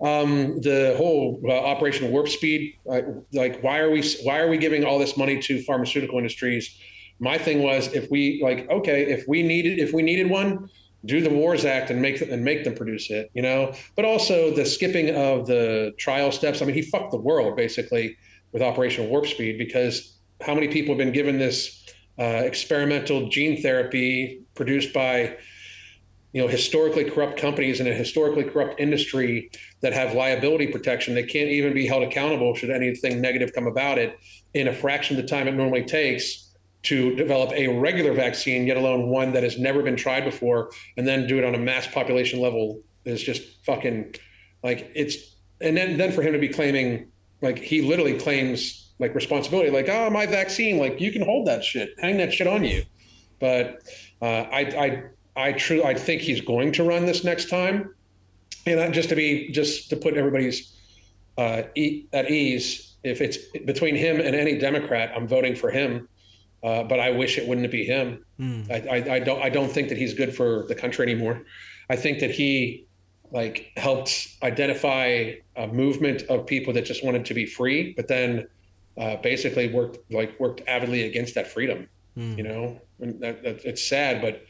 Um, the whole uh, Operation Warp Speed, uh, like why are we why are we giving all this money to pharmaceutical industries? My thing was if we like okay if we needed if we needed one do the Wars Act and make and make them produce it, you know. But also the skipping of the trial steps. I mean, he fucked the world basically with Operation Warp Speed because how many people have been given this uh, experimental gene therapy produced by you know historically corrupt companies in a historically corrupt industry that have liability protection they can't even be held accountable should anything negative come about it in a fraction of the time it normally takes to develop a regular vaccine, yet alone one that has never been tried before, and then do it on a mass population level is just fucking like it's. And then then for him to be claiming like he literally claims like responsibility, like oh my vaccine, like you can hold that shit, hang that shit on you. But uh, I I I true I think he's going to run this next time, and just to be just to put everybody's uh, at ease, if it's between him and any Democrat, I'm voting for him uh, but I wish it wouldn't be him. Mm. I, I, I, don't I don't think that he's good for the country anymore. I think that he like helped identify a movement of people that just wanted to be free, but then uh, basically worked like worked avidly against that freedom. Mm. You know, and that, that, it's sad, but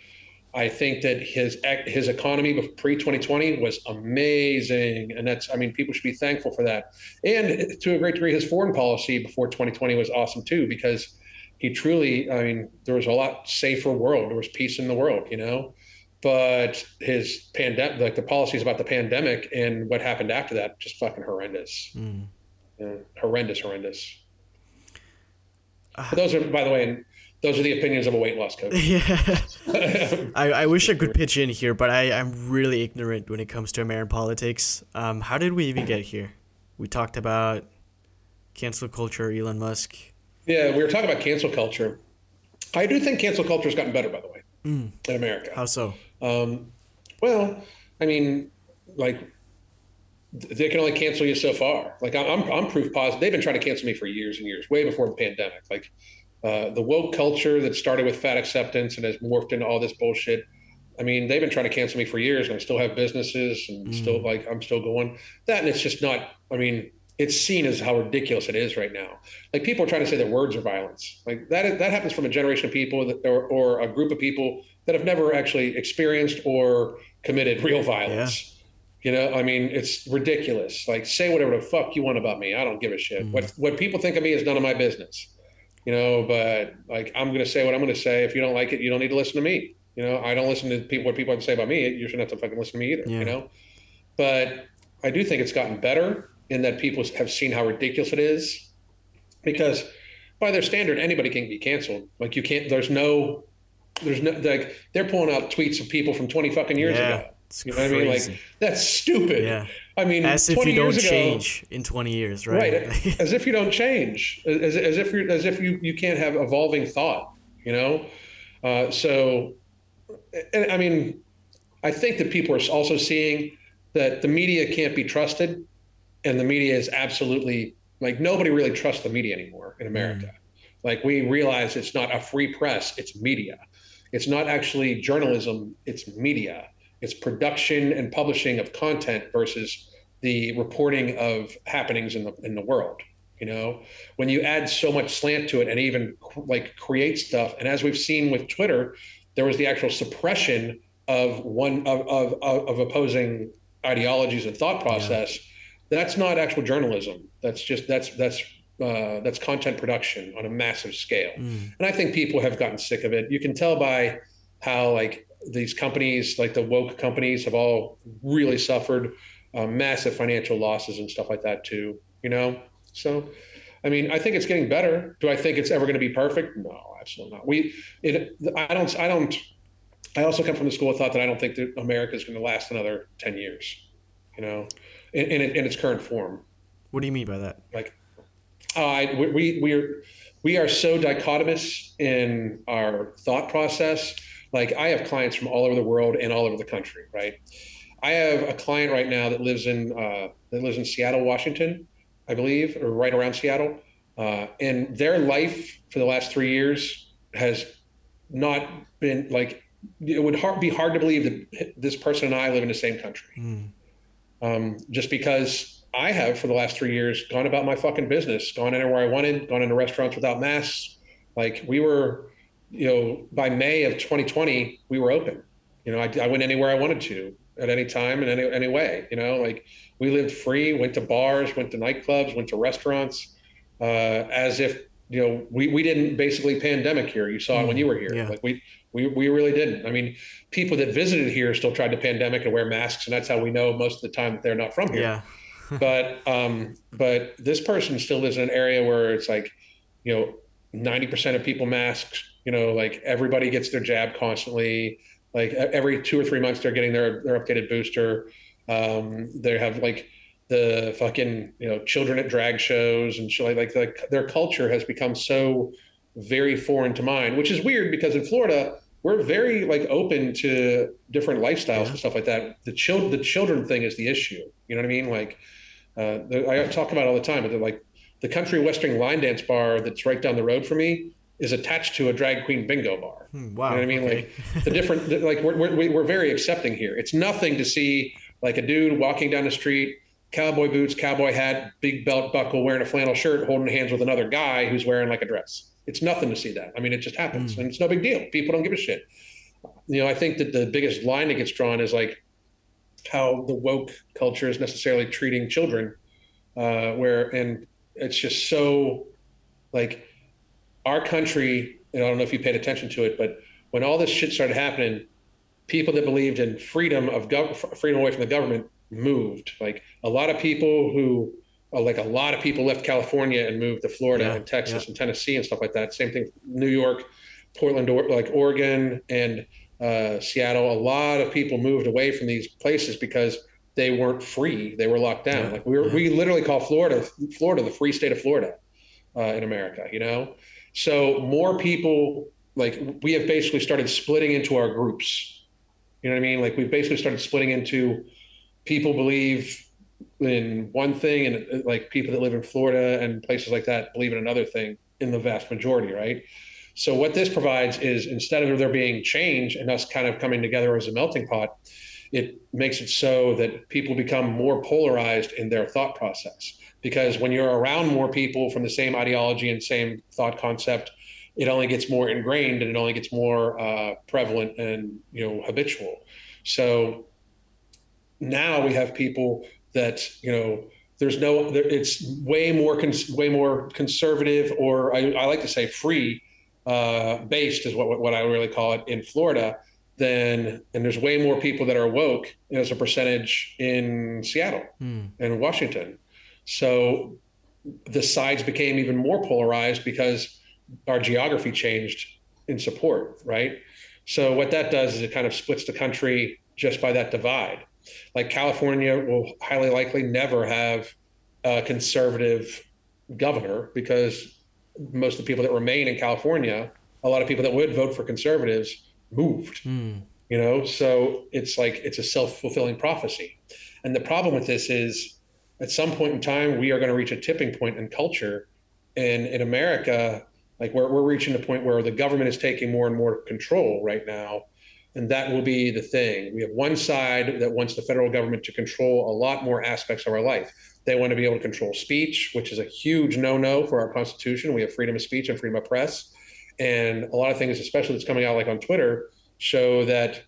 I think that his his economy pre 2020 was amazing, and that's I mean people should be thankful for that. And to a great degree, his foreign policy before 2020 was awesome too because he truly, I mean, there was a lot safer world. There was peace in the world, you know. But his pandemic, like the policies about the pandemic and what happened after that, just fucking horrendous. Mm. Yeah, horrendous, horrendous. Uh, those are, by the way, and those are the opinions of a weight loss coach. Yeah. I, I wish I could pitch in here, but I, I'm really ignorant when it comes to American politics. Um, how did we even get here? We talked about cancel culture, Elon Musk. Yeah, we were talking about cancel culture. I do think cancel culture has gotten better, by the way, mm. in America. How so? Um, well, I mean, like they can only cancel you so far. Like I'm, I'm proof positive. They've been trying to cancel me for years and years, way before the pandemic. Like uh, the woke culture that started with fat acceptance and has morphed into all this bullshit. I mean, they've been trying to cancel me for years, and I still have businesses and mm. still like I'm still going. That and it's just not. I mean, it's seen as how ridiculous it is right now. Like people are trying to say that words are violence. Like that that happens from a generation of people that, or, or a group of people that have never actually experienced or committed real violence. Yeah. You know, I mean, it's ridiculous. Like say whatever the fuck you want about me. I don't give a shit. Mm. What what people think of me is none of my business. You know, but like I'm gonna say what I'm gonna say. If you don't like it, you don't need to listen to me. You know, I don't listen to people what people have to say about me. You shouldn't have to fucking listen to me either. Yeah. You know, but I do think it's gotten better in that people have seen how ridiculous it is because by their standard anybody can be canceled like you can't there's no there's no like they're pulling out tweets of people from 20 fucking years yeah, ago you know crazy. what I mean? Like that's stupid. Yeah. I mean, as if you don't ago, change in 20 years, right? Right. as if you don't change, as, as if you as if you you can't have evolving thought. You know, uh, so I mean, I think that people are also seeing that the media can't be trusted and the media is absolutely like nobody really trusts the media anymore in America. Mm. Like we realize it's not a free press, it's media. It's not actually journalism, it's media. It's production and publishing of content versus the reporting of happenings in the in the world. You know, when you add so much slant to it and even like create stuff, and as we've seen with Twitter, there was the actual suppression of one of of, of opposing ideologies and thought process. Yeah that's not actual journalism. That's just that's that's uh, that's content production on a massive scale. Mm. And I think people have gotten sick of it. You can tell by how like these companies, like the woke companies, have all really suffered uh, massive financial losses and stuff like that too. You know, so I mean, I think it's getting better. Do I think it's ever going to be perfect? No, absolutely not. We, it, I don't, I don't. I also come from the school of thought that I don't think that America is going to last another ten years. You know, in, in, in its current form. What do you mean by that? Like, uh, we we are we are so dichotomous in our thought process. Like, I have clients from all over the world and all over the country. Right. I have a client right now that lives in uh, that lives in Seattle, Washington, I believe, or right around Seattle. Uh, and their life for the last three years has not been like it would hard, be hard to believe that this person and I live in the same country. Mm um, just because I have for the last three years gone about my fucking business, gone anywhere I wanted, gone into restaurants without masks. Like we were, you know, by May of 2020, we were open. You know, I, I went anywhere I wanted to at any time in any, any way. You know, like we lived free, went to bars, went to nightclubs, went to restaurants, uh, as if you know we, we didn't basically pandemic here. You saw it when you were here. Yeah. Like we we, we really didn't. I mean, people that visited here still tried to pandemic and wear masks, and that's how we know most of the time that they're not from here. Yeah. but um, but this person still lives in an area where it's like, you know, ninety percent of people masks. You know, like everybody gets their jab constantly. Like every two or three months, they're getting their their updated booster. Um, they have like the fucking you know children at drag shows and shit like like their culture has become so very foreign to mine, which is weird because in Florida we're very like open to different lifestyles yeah. and stuff like that. The child the children thing is the issue. You know what I mean? Like uh, I talk about all the time, but they're like the country western line dance bar that's right down the road for me is attached to a drag queen bingo bar. wow. Hmm, you know what I mean? Okay. Like the different, like we're, we're, we're very accepting here. It's nothing to see like a dude walking down the street, cowboy boots, cowboy hat, big belt buckle, wearing a flannel shirt, holding hands with another guy who's wearing like a dress. It's nothing to see that. I mean, it just happens, mm. and it's no big deal. People don't give a shit. You know, I think that the biggest line that gets drawn is like how the woke culture is necessarily treating children, uh, where and it's just so like our country. And I don't know if you paid attention to it, but when all this shit started happening, people that believed in freedom of gov- freedom away from the government moved. Like a lot of people who like a lot of people left California and moved to Florida yeah, and Texas yeah. and Tennessee and stuff like that. Same thing, New York, Portland, like Oregon and uh, Seattle. A lot of people moved away from these places because they weren't free; they were locked down. Yeah, like we were, we literally call Florida, Florida, the free state of Florida uh, in America. You know, so more people like we have basically started splitting into our groups. You know what I mean? Like we've basically started splitting into people believe in one thing, and uh, like people that live in Florida and places like that believe in another thing in the vast majority, right? So what this provides is instead of there being change and us kind of coming together as a melting pot, it makes it so that people become more polarized in their thought process. Because when you're around more people from the same ideology and same thought concept, it only gets more ingrained and it only gets more uh, prevalent and you know habitual. So now we have people that you know there's no there, it's way more cons- way more conservative or I, I like to say free uh, based is what what I really call it in Florida than and there's way more people that are woke as a percentage in Seattle mm. and Washington. So the sides became even more polarized because our geography changed in support, right? So what that does is it kind of splits the country just by that divide. Like California will highly likely never have a conservative governor because most of the people that remain in California, a lot of people that would vote for conservatives moved. Mm. You know, so it's like it's a self-fulfilling prophecy. And the problem with this is at some point in time we are going to reach a tipping point in culture and in America like we're, we're reaching a point where the government is taking more and more control right now and that will be the thing. We have one side that wants the federal government to control a lot more aspects of our life. They want to be able to control speech, which is a huge no-no for our Constitution. We have freedom of speech and freedom of press, and a lot of things, especially that's coming out like on Twitter, show that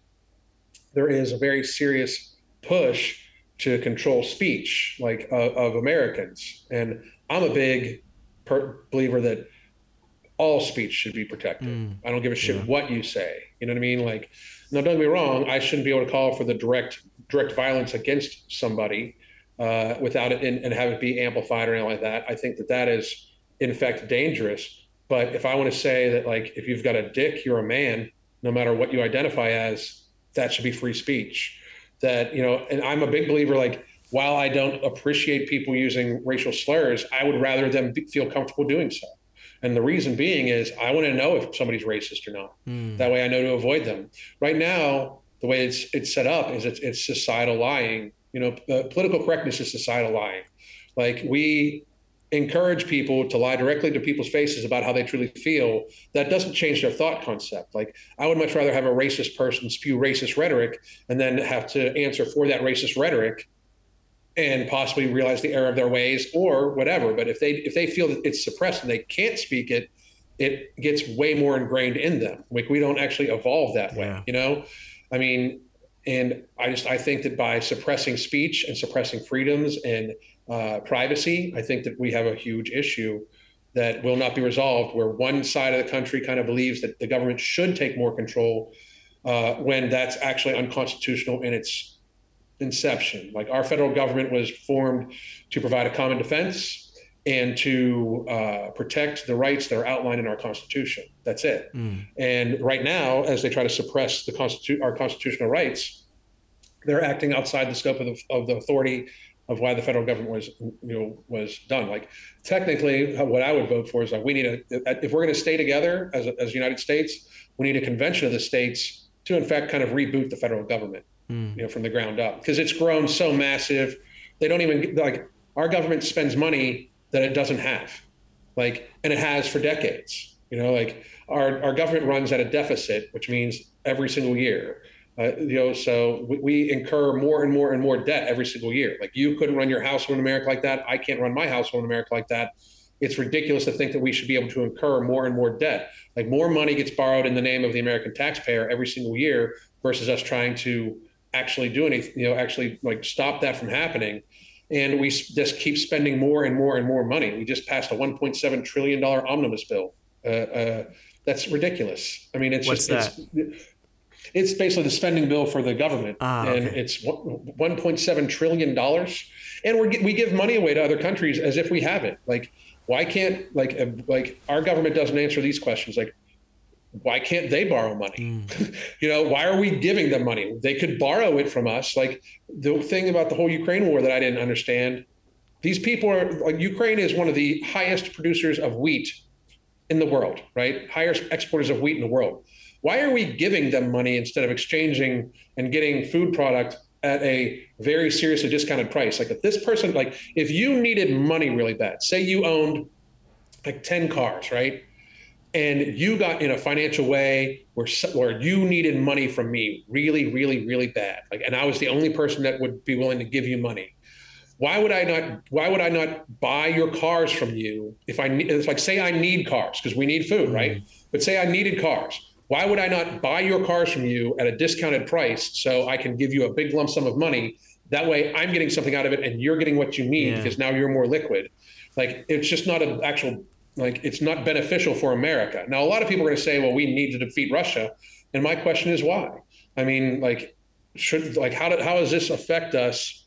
there is a very serious push to control speech, like uh, of Americans. And I'm a big per- believer that all speech should be protected. Mm, I don't give a shit yeah. what you say. You know what I mean? Like, now don't get me wrong. I shouldn't be able to call for the direct direct violence against somebody uh, without it and, and have it be amplified or anything like that. I think that that is in fact dangerous. But if I want to say that like if you've got a dick, you're a man, no matter what you identify as, that should be free speech. That you know, and I'm a big believer like while I don't appreciate people using racial slurs, I would rather them be, feel comfortable doing so. And the reason being is I want to know if somebody's racist or not. Mm. That way I know to avoid them. Right now, the way it's it's set up is it's, it's societal lying. You know, uh, political correctness is societal lying. Like we encourage people to lie directly to people's faces about how they truly feel. That doesn't change their thought concept. Like I would much rather have a racist person spew racist rhetoric and then have to answer for that racist rhetoric and possibly realize the error of their ways or whatever. But if they if they feel that it's suppressed and they can't speak it, it gets way more ingrained in them. Like we don't actually evolve that way, yeah. you know. I mean, and I just I think that by suppressing speech and suppressing freedoms and uh, privacy, I think that we have a huge issue that will not be resolved. Where one side of the country kind of believes that the government should take more control uh, when that's actually unconstitutional in its inception. Like our federal government was formed to provide a common defense and to uh, protect the rights that are outlined in our Constitution. That's it. Mm. And right now, as they try to suppress the Constitu- our constitutional rights, they're acting outside the scope of the, of the authority of why the federal government was you know was done. Like technically, what I would vote for is like we need a if we're going to stay together as a, as United States, we need a convention of the states to in fact kind of reboot the federal government mm. you know, from the ground up because it's grown so massive. They don't even like our government spends money that it doesn't have, like, and it has for decades. You know, like our our government runs at a deficit, which means every single year. Uh, you know, so we, we, incur more and more and more debt every single year. Like you couldn't run your household in America like that. I can't run my household in America like that. It's ridiculous to think that we should be able to incur more and more debt. Like more money gets borrowed in the name of the American taxpayer every single year versus us trying to actually do anything, you know, actually like stop that from happening. And we just keep spending more and more and more money. We just passed a 1.7 trillion dollar omnibus bill. Uh, uh, that's ridiculous. I mean, it's What's just that? it's it's basically the spending bill for the government, ah, and okay. it's 1.7 trillion dollars. And we we give money away to other countries as if we have it. Like, why can't like uh, like our government doesn't answer these questions? Like, why can't they borrow money? Mm. you know, why are we giving them money? They could borrow it from us. Like the thing about the whole Ukraine war that I didn't understand, these people are like Ukraine is one of the highest producers of wheat in the world, right? Highest exporters of wheat in the world. Why are we giving them money instead of exchanging and getting food product at a very seriously discounted price. Like if this person, like if you needed money really bad, say you owned like 10 cars, right? And you got in a financial way where, where you needed money from me really, really, really bad. Like, and I was the only person that would be willing to give you money. Why would I not, why would I not buy your cars from you if I need, it's like, say I need cars because we need food, right? Mm-hmm. But say I needed cars why would I not buy your cars from you at a discounted price so I can give you a big lump sum of money? That way I'm getting something out of it and you're getting what you need yeah. because now you're more liquid. Like it's just not an actual like it's not beneficial for America. Now a lot of people are going to say, well, we need to defeat Russia, and my question is why? I mean, like should like how do, how does this affect us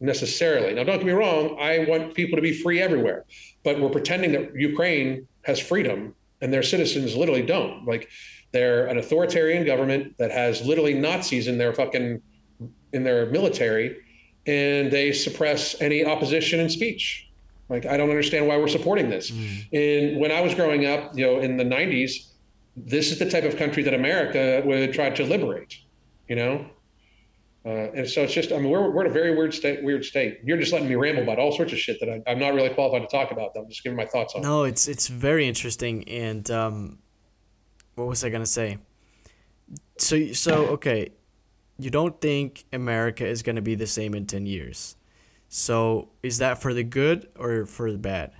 necessarily? Now don't get me wrong, I want people to be free everywhere, but we're pretending that Ukraine has freedom and their citizens literally don't. Like they're an authoritarian government that has literally Nazis in their fucking in their military, and they suppress any opposition and speech. Like I don't understand why we're supporting this. Mm. And when I was growing up, you know, in the '90s, this is the type of country that America would try to liberate. You know, uh, and so it's just, I mean, we're, we're in a very weird state, weird state. You're just letting me ramble about all sorts of shit that I, am not really qualified to talk about. I'm just giving my thoughts on. No, it's, it's very interesting. And, um, what was I gonna say? So so okay, you don't think America is gonna be the same in ten years. So is that for the good or for the bad?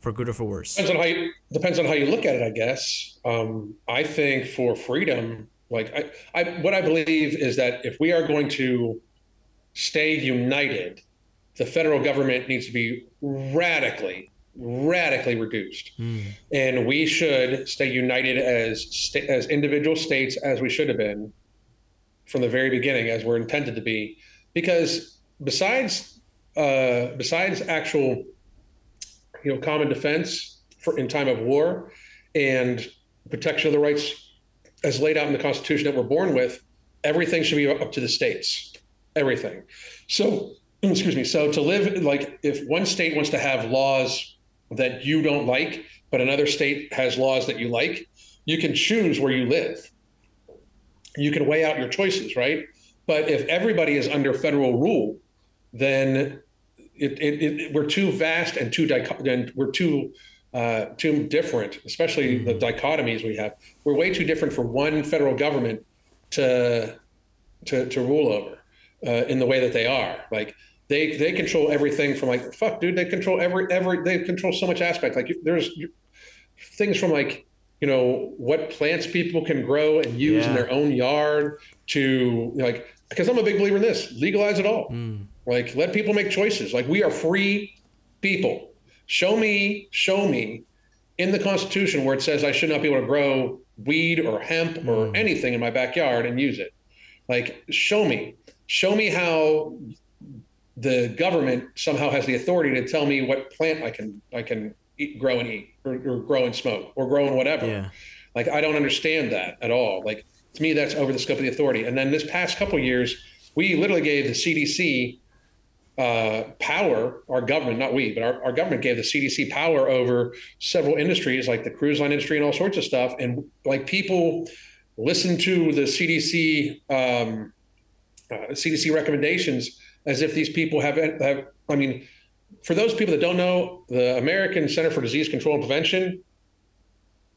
For good or for worse? Depends on how you, depends on how you look at it, I guess. Um, I think for freedom, like I, I, what I believe is that if we are going to stay united, the federal government needs to be radically radically reduced. Mm. And we should stay united as as individual states as we should have been from the very beginning, as we're intended to be, because besides uh, besides actual you know common defense for in time of war and protection of the rights as laid out in the Constitution that we're born with, everything should be up to the states. Everything. So excuse me. So to live like if one state wants to have laws that you don't like, but another state has laws that you like, you can choose where you live. You can weigh out your choices, right? But if everybody is under federal rule, then it, it, it, we're too vast and too and we're too uh, too different, especially mm-hmm. the dichotomies we have. We're way too different for one federal government to to, to rule over uh, in the way that they are. Like they they control everything from like fuck, dude. They control every every they control so much aspect. Like there's things from like you know what plants people can grow and use yeah. in their own yard to like because I'm a big believer in this. Legalize it all. Mm. Like let people make choices. Like we are free people. Show me, show me in the Constitution where it says I should not be able to grow weed or hemp mm. or anything in my backyard and use it. Like show me. Show me how the government somehow has the authority to tell me what plant I can I can eat, grow and eat, or, or grow and smoke, or grow and whatever. Yeah. Like I don't understand that at all. Like to me, that's over the scope of the authority. And then this past couple years, we literally gave the CDC uh, power. Our government, not we, but our, our government gave the CDC power over several industries, like the cruise line industry and all sorts of stuff. And like people listen to the CDC um, uh, CDC recommendations as if these people have, have I mean, for those people that don't know, the American Center for Disease Control and Prevention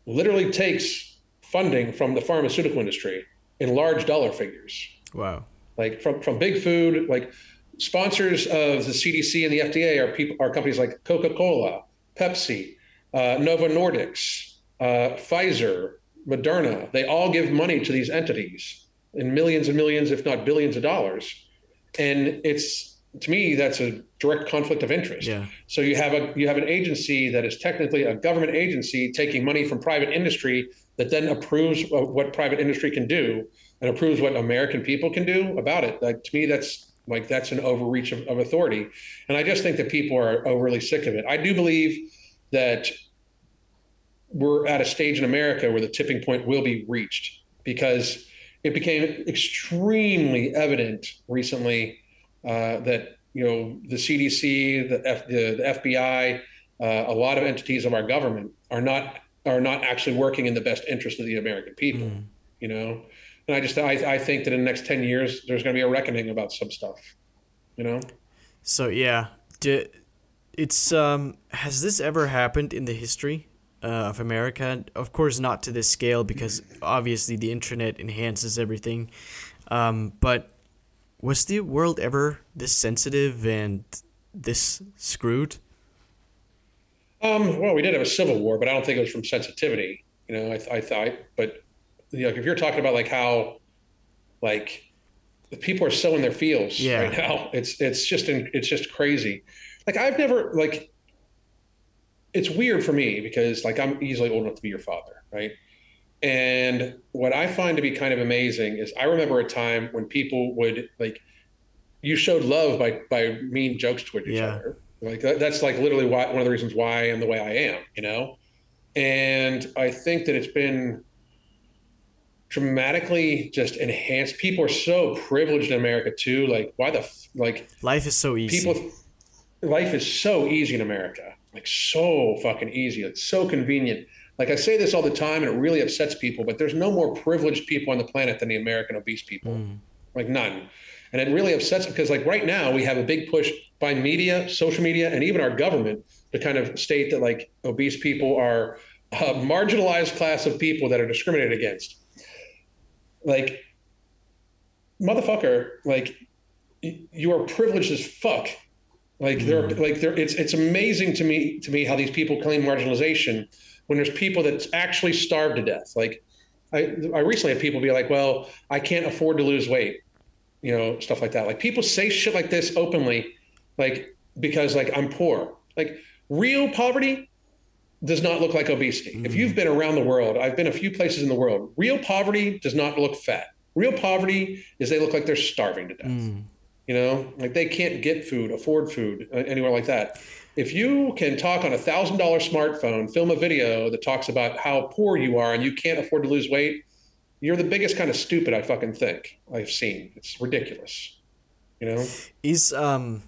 literally takes funding from the pharmaceutical industry in large dollar figures. Wow. Like from, from big food, like sponsors of the CDC and the FDA are people are companies like Coca-Cola, Pepsi, uh, Novo Nordisk, uh, Pfizer, Moderna. They all give money to these entities in millions and millions, if not billions of dollars and it's to me that's a direct conflict of interest. Yeah. So you have a you have an agency that is technically a government agency taking money from private industry that then approves what private industry can do and approves what American people can do about it. Like to me, that's like that's an overreach of, of authority, and I just think that people are overly sick of it. I do believe that we're at a stage in America where the tipping point will be reached because it became extremely evident recently uh, that you know the CDC, the, F, the, the FBI, uh, a lot of entities of our government are not are not actually working in the best interest of the American people. Mm. You know, and I just I, I think that in the next ten years there's going to be a reckoning about some stuff, you know. So yeah, do, it's um has this ever happened in the history uh, of America? Of course, not to this scale because obviously the internet enhances everything. Um, but was the world ever this sensitive and this screwed? Um, well, we did have a civil war, but I don't think it was from sensitivity. You know, I, I thought, but you know, if you're talking about like how, like, people are so in their fields Yeah. right now, it's it's just in, it's just crazy. Like I've never like, it's weird for me because like I'm easily old enough to be your father, right? And what I find to be kind of amazing is I remember a time when people would like, you showed love by by mean jokes toward each Yeah. other. Like that, that's like literally why one of the reasons why I am the way I am, you know. And I think that it's been dramatically just enhanced. People are so privileged in America too. Like why the f- like Life is so easy. people life is so easy in america like so fucking easy it's so convenient like i say this all the time and it really upsets people but there's no more privileged people on the planet than the american obese people Mm. like none and it really upsets because like right now we have a big push by media social media and even our government to kind of state that like obese people are a marginalized class of people that are discriminated against like motherfucker like you are privileged as fuck like they're mm-hmm. like they're it's it's amazing to me to me how these people claim marginalization when there's people that actually starve to death. Like I I recently had people be like, well, I can't afford to lose weight, you know, stuff like that. Like people say shit like this openly, like because like I'm poor. Like real poverty does not look like obesity. If you've been around the world, I've been a few places in the world. Real poverty does not look fat. Real poverty is they look like they're starving to death. Mm. You know, like they can't get food, afford food uh, anywhere like that. If you can talk on a thousand dollar smartphone, film a video that talks about how poor you are and you can't afford to lose weight, you're the biggest kind of stupid I fucking think I've seen. It's ridiculous. You know? is um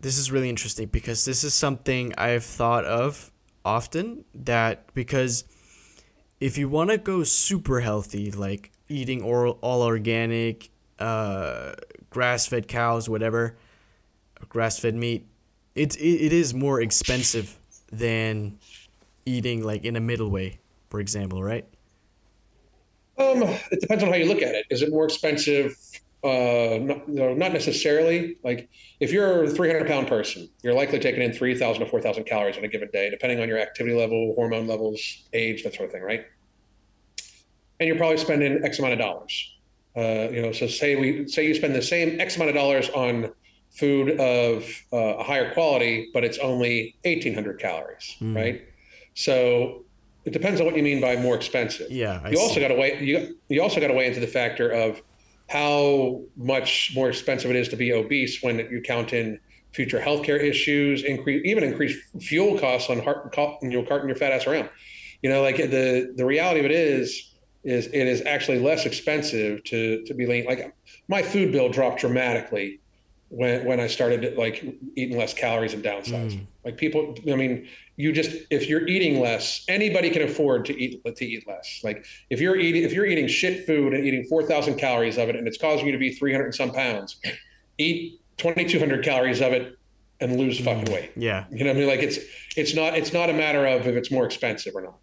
this is really interesting because this is something I've thought of often that because if you want to go super healthy like eating all, all organic uh grass-fed cows whatever grass-fed meat it, it it is more expensive than eating like in a middle way for example right Um, it depends on how you look at it. Is it more expensive? Uh, not, no, not necessarily. Like if you're a 300 pound person, you're likely taking in 3,000 to 4,000 calories on a given day, depending on your activity level, hormone levels, age, that sort of thing, right? And you're probably spending X amount of dollars. Uh, you know, so say we say you spend the same X amount of dollars on food of uh, a higher quality, but it's only 1,800 calories, Mm. right? So it depends on what you mean by more expensive yeah I you also got to weigh you, you also got to weigh into the factor of how much more expensive it is to be obese when you count in future healthcare issues, increase even increased fuel costs on heart, you'll carting your fat ass around. You know, like the the reality of it is is it is actually less expensive to to be lean. Like my food bill dropped dramatically when when I started like eating less calories and downsizing. Mm. Like people, I mean, you just if you're eating less, anybody can afford to eat to eat less. Like if you're eating if you're eating shit food and eating four thousand calories of it, and it's causing you to be three hundred and some pounds, eat twenty two hundred calories of it and lose mm. fucking weight. yeah You know, what I mean, like it's it's not it's not a matter of if it's more expensive or not.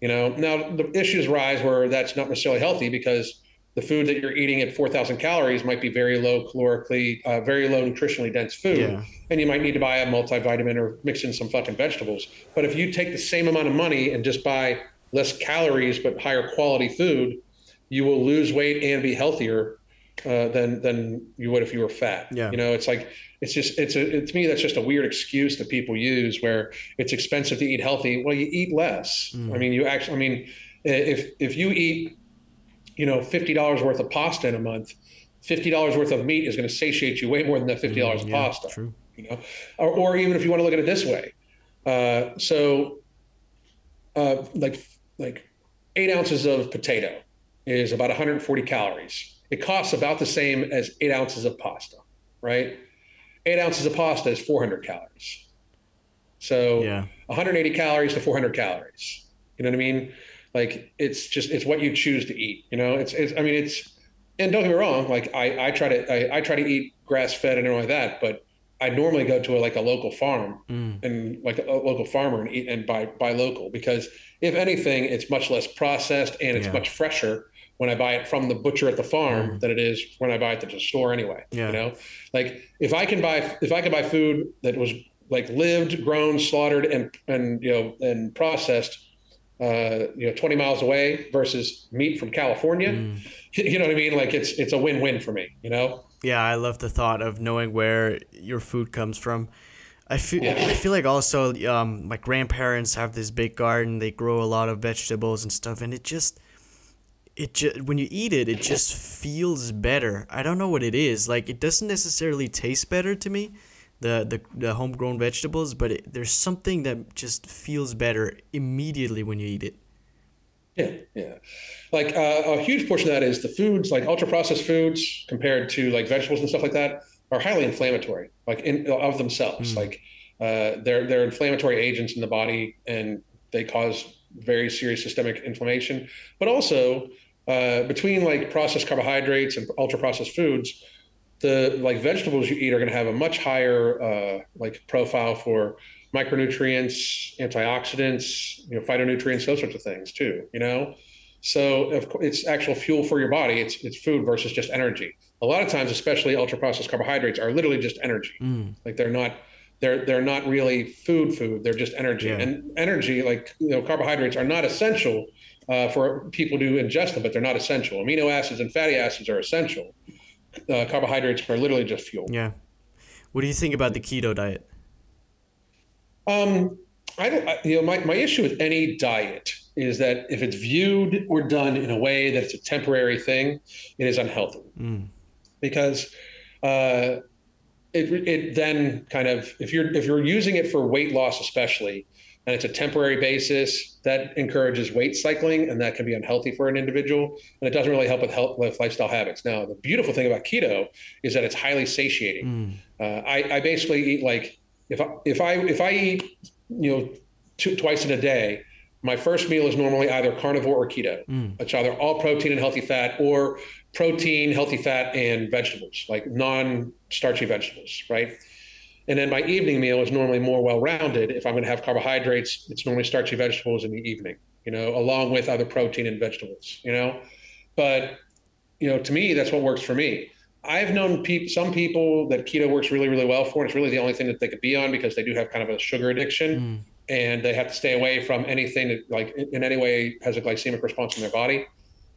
You know, now the issues rise where that's not necessarily healthy because the food that you're eating at 4,000 calories might be very low calorically, uh, very low nutritionally dense food, Yeah. and you might need to buy a multivitamin or mix in some fucking vegetables. But if you take the same amount of money and just buy less calories but higher quality food, you will lose weight and be healthier uh, than than you would if you were fat. Yeah. You know, it's like it's just it's a it, to me that's just a weird excuse that people use where it's expensive to eat healthy. Well, you eat less. Mm. I mean, you actually. I mean, if if you eat, you know, fifty dollars worth of pasta in a month, fifty dollars worth of meat is going to satiate you way more than that fifty dollars of Mm, yeah, pasta true you know, or, or even if you want to look at it this way. Uh, so, uh, like like eight ounces of potato is about 140 calories. It costs about the same as eight ounces of pasta, right? Eight ounces of pasta is 400 calories. So yeah 180 calories to 400 calories. You know what I mean? Like it's just it's what you choose to eat. You know, it's it's I mean it's and don't get me wrong, like I I try to I, I try to eat grass fed and everything like that, but I normally go to a, like a local farm mm. and like a, a, local farmer and eat and buy buy local because if anything, it's much less processed and it's yeah. much fresher when I buy it from the butcher at the farm mm. than it is when I buy it at the store anyway. Yeah. You know, like if I can buy if I can buy food that was like lived, grown, slaughtered, and and you know and processed uh, you know, 20 miles away versus meat from California. Mm. You know what I mean? Like it's it's a win-win for me. You know? Yeah, I love the thought of knowing where your food comes from. I feel yeah. I feel like also um, my grandparents have this big garden. They grow a lot of vegetables and stuff, and it just it just when you eat it, it just feels better. I don't know what it is. Like it doesn't necessarily taste better to me, the the, the homegrown vegetables, but it, there's something that just feels better immediately when you eat it. Yeah, yeah. Like uh, a huge portion of that is the foods, like ultra processed foods, compared to like vegetables and stuff like that, are highly inflammatory, like in of themselves. Mm. Like uh, they're they're inflammatory agents in the body, and they cause very serious systemic inflammation. But also uh, between like processed carbohydrates and ultra processed foods, the like vegetables you eat are going to have a much higher uh, like profile for micronutrients, antioxidants, you know, phytonutrients, those sorts of things too. You know, so if it's actual fuel for your body. It's it's food versus just energy. A lot of times, especially ultra processed carbohydrates, are literally just energy. Mm. Like they're not they're they're not really food food. They're just energy. Yeah. And energy, like you know, carbohydrates are not essential uh, for people to ingest them, but they're not essential. Amino acids and fatty acids are essential uh, carbohydrates are literally just fuel. Yeah. What do you think about the keto diet? Um, I don't, I, you know, my, my issue with any diet is that if it's viewed or done in a way that it's a temporary thing, it is unhealthy. Mm. Because uh, it, it then kind of, if you're, if you're using it for weight loss, especially, and it's a temporary basis that encourages weight cycling and that can be unhealthy for an individual and it doesn't really help with health with lifestyle habits now the beautiful thing about keto is that it's highly satiating mm. uh, I, I, basically eat like if I, if I if I eat you know two, twice in a day my first meal is normally either carnivore or keto mm. it's either all protein and healthy fat or protein healthy fat and vegetables like non-starchy vegetables right and then my evening meal is normally more well rounded. If I'm going to have carbohydrates, it's normally starchy vegetables in the evening, you know, along with other protein and vegetables, you know. But, you know, to me, that's what works for me. I've known pe- some people that keto works really, really well for, and it's really the only thing that they could be on because they do have kind of a sugar addiction. Mm. And they have to stay away from anything that, like, in any way has a glycemic response in their body.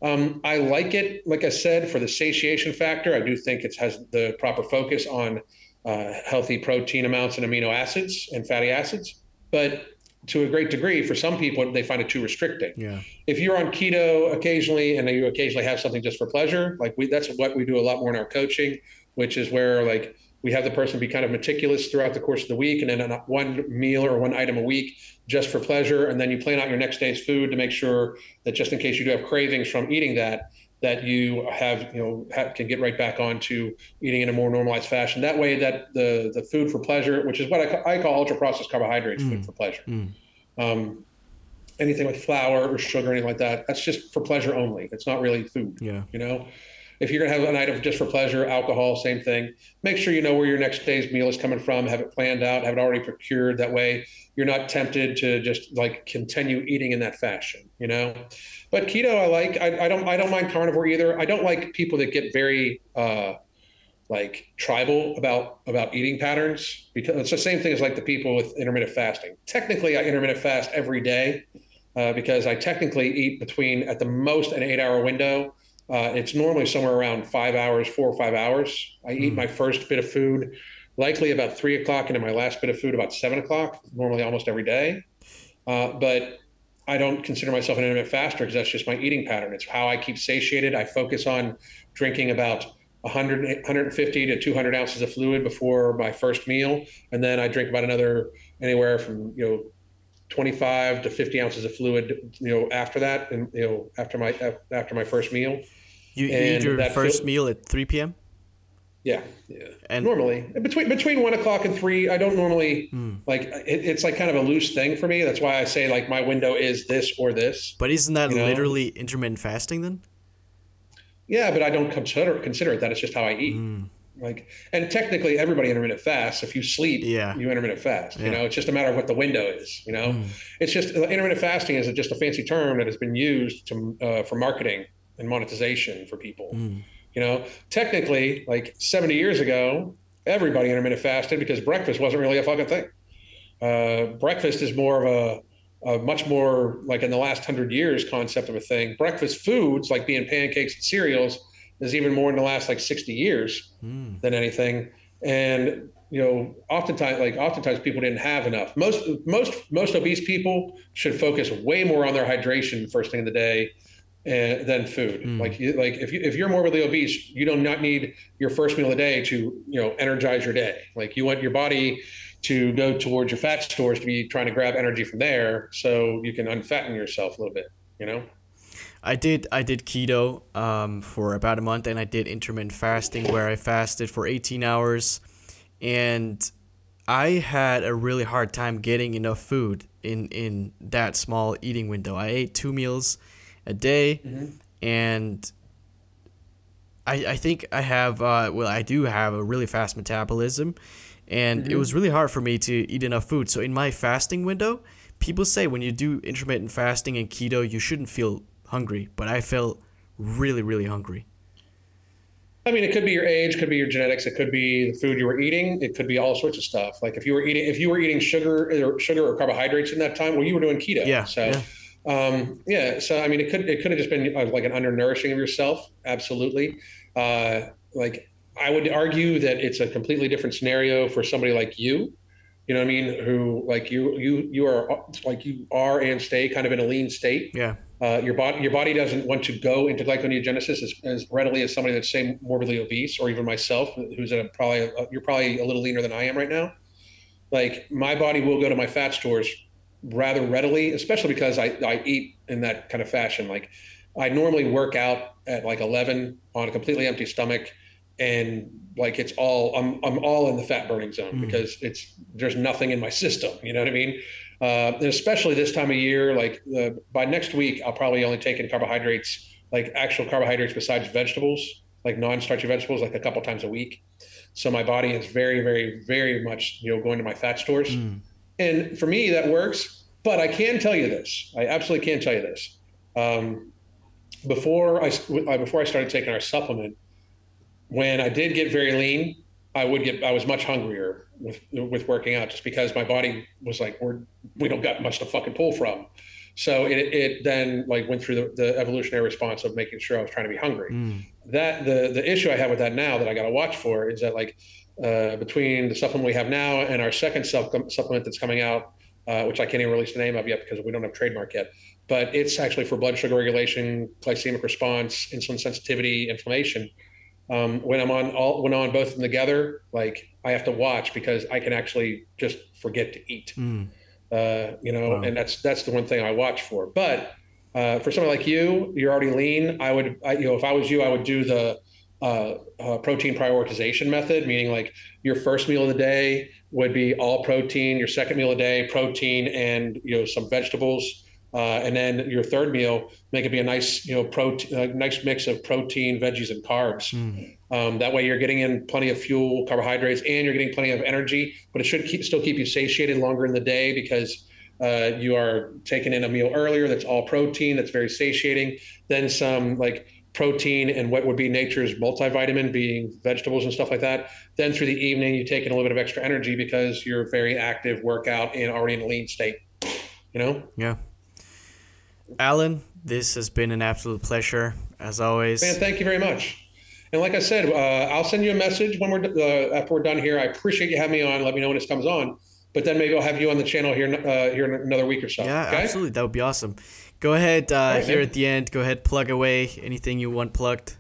Um, I like it, like I said, for the satiation factor. I do think it has the proper focus on uh, healthy protein amounts and amino acids and fatty acids. But to a great degree, for some people, they find it too restricting. Yeah. If you're on keto occasionally and you occasionally have something just for pleasure, like we, that's what we do a lot more in our coaching, which is where like we have the person be kind of meticulous throughout the course of the week and then one meal or one item a week just for pleasure. And then you plan out your next day's food to make sure that just in case you do have cravings from eating that, that you have, you know, have, can get right back on to eating in a more normalized fashion. That way, that the the food for pleasure, which is what I, I call ultra processed carbohydrates, mm. food for pleasure. Mm. Um, anything with flour or sugar, anything like that, that's just for pleasure only. It's not really food. Yeah. You know, if you're going to have an item just for pleasure, alcohol, same thing. Make sure you know where your next day's meal is coming from. Have it planned out. Have it already procured. That way, you're not tempted to just like continue eating in that fashion. You know. But keto, I like. I, I don't. I don't mind carnivore either. I don't like people that get very. Uh, like tribal about about eating patterns because it's the same thing as like the people with intermittent fasting. Technically, I intermittent fast every day uh, because I technically eat between at the most an eight hour window uh, it's normally somewhere around five hours, four or five hours. I eat mm. my first bit of food likely about three o'clock, and then my last bit of food about seven o'clock, normally almost every day. Uh, but I don't consider myself an intermittent faster because that's just my eating pattern. It's how I keep satiated. I focus on drinking about 100, 150 to 200 ounces of fluid before my first meal, and then I drink about another anywhere from you know 25 to 50 ounces of fluid, you know, after that, and you know, after my after my first meal. You, you eat your first feel, meal at 3 p.m. Yeah, yeah. And normally between between one o'clock and three, I don't normally hmm. like it, it's like kind of a loose thing for me. That's why I say like my window is this or this. But isn't that literally know? intermittent fasting then? Yeah, but I don't consider consider it that. It's just how I eat. Mm. Like, and technically, everybody intermittent fasts. If you sleep, yeah. you intermittent fast. Yeah. You know, it's just a matter of what the window is. You know, mm. it's just intermittent fasting is just a fancy term that has been used to uh, for marketing and monetization for people. You know, technically, like 70 years ago, everybody intermittent fasted because breakfast wasn't really a fucking thing. Uh, breakfast is more of a, a, much more like in the last hundred years concept of a thing. Breakfast foods like being pancakes and cereals is even more in the last like 60 years mm. than anything. And you know, oftentimes like oftentimes people didn't have enough. Most most most obese people should focus way more on their hydration first thing in the day and, than food. Mm. Like you, like if you if you're morbidly obese, you do not need your first meal of the day to you know energize your day. Like you want your body to go towards your fat stores to be trying to grab energy from there, so you can unfatten yourself a little bit. You know. I did I did keto um, for about a month, and I did intermittent fasting where I fasted for 18 hours, and I had a really hard time getting enough food in in that small eating window. I ate two meals a day, mm-hmm. and I, I think I have uh, well I do have a really fast metabolism, and mm-hmm. it was really hard for me to eat enough food. So in my fasting window, people say when you do intermittent fasting and keto, you shouldn't feel hungry, but I felt really really hungry. I mean, it could be your age, could be your genetics, it could be the food you were eating, it could be all sorts of stuff. Like if you were eating, if you were eating sugar or sugar or carbohydrates in that time, well, you were doing keto. Yeah. So yeah. Um, yeah, so I mean, it could it could have just been uh, like an undernourishing of yourself. Absolutely. Uh, like I would argue that it's a completely different scenario for somebody like you. You know what I mean? Who like you you you are like you are and stay kind of in a lean state. Yeah. Uh, your body your body doesn't want to go into glyconeogenesis as, as readily as somebody that's say morbidly obese or even myself who's a, probably a, you're probably a little leaner than I am right now. Like my body will go to my fat stores rather readily, especially because I, I eat in that kind of fashion. Like I normally work out at like 11 on a completely empty stomach and like it's all I'm, I'm all in the fat burning zone mm. because it's there's nothing in my system you know what i mean uh, and especially this time of year like uh, by next week i'll probably only take in carbohydrates like actual carbohydrates besides vegetables like non-starchy vegetables like a couple times a week so my body is very very very much you know going to my fat stores mm. And for me, that works. But I can tell you this. I absolutely can tell you this. Um, before I before I started taking our supplement, when I did get very lean, I would get I was much hungrier with with working out just because my body was like we're we don't got much to fucking pull from. So it, it then like went through the, the evolutionary response of making sure I was trying to be hungry. Mm. That the the issue I have with that now that I got to watch for is that like uh, between the supplement we have now and our second supplement that's coming out, uh, which I can't even release the name of yet because we don't have trademark yet. But it's actually for blood sugar regulation, glycemic response, insulin sensitivity, inflammation. Um, when I'm on all when I'm on both of them together, like I have to watch because I can actually just forget to eat. Mm. Uh, you know, wow. and that's that's the one thing I watch for. But uh, for someone like you, you're already lean. I would, I, you know, if I was you, I would do the uh, uh, protein prioritization method, meaning like your first meal of the day would be all protein, your second meal a day protein and you know some vegetables, uh, and then your third meal make it be a nice you know protein, uh, nice mix of protein, veggies, and carbs. Mm. Um, that way, you're getting in plenty of fuel, carbohydrates, and you're getting plenty of energy. But it should keep, still keep you satiated longer in the day because uh, you are taking in a meal earlier that's all protein, that's very satiating. Then some like protein and what would be nature's multivitamin, being vegetables and stuff like that. Then through the evening, you take in a little bit of extra energy because you're very active, workout, and already in a lean state. You know? Yeah. Alan, this has been an absolute pleasure as always. Man, thank you very much. And like I said, uh, I'll send you a message when we're uh, after we're done here. I appreciate you having me on. Let me know when this comes on. But then maybe I'll have you on the channel here uh, here in another week or so. Yeah, okay? absolutely. That would be awesome. Go ahead uh, right, here man. at the end. Go ahead, plug away anything you want plugged.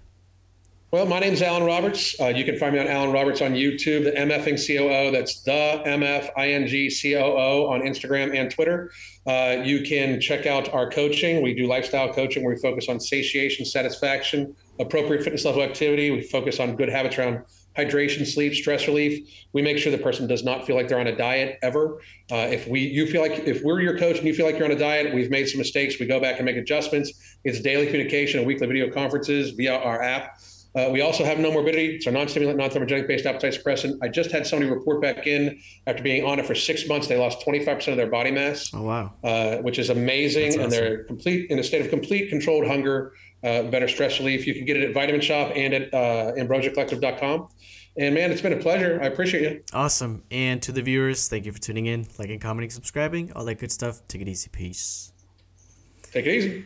Well, my name is Alan Roberts. Uh, you can find me on Alan Roberts on YouTube, the MFing COO. That's the MFING COO on Instagram and Twitter. Uh, you can check out our coaching. We do lifestyle coaching where we focus on satiation, satisfaction, appropriate fitness level activity. We focus on good habits around hydration, sleep, stress relief. We make sure the person does not feel like they're on a diet ever. Uh, if we you feel like if we're your coach and you feel like you're on a diet, we've made some mistakes. We go back and make adjustments. It's daily communication and weekly video conferences via our app. Uh, we also have Nomorbidity. It's our non-stimulant, non-thermogenic based appetite suppressant. I just had somebody report back in after being on it for six months. They lost 25% of their body mass. Oh wow! Uh, which is amazing, awesome. and they're complete in a state of complete controlled hunger, uh, better stress relief. You can get it at Vitamin Shoppe and at uh, AmbrosiaCollective.com. And man, it's been a pleasure. I appreciate you. Awesome. And to the viewers, thank you for tuning in, liking, commenting, subscribing, all that good stuff. Take it easy. Peace. Take it easy.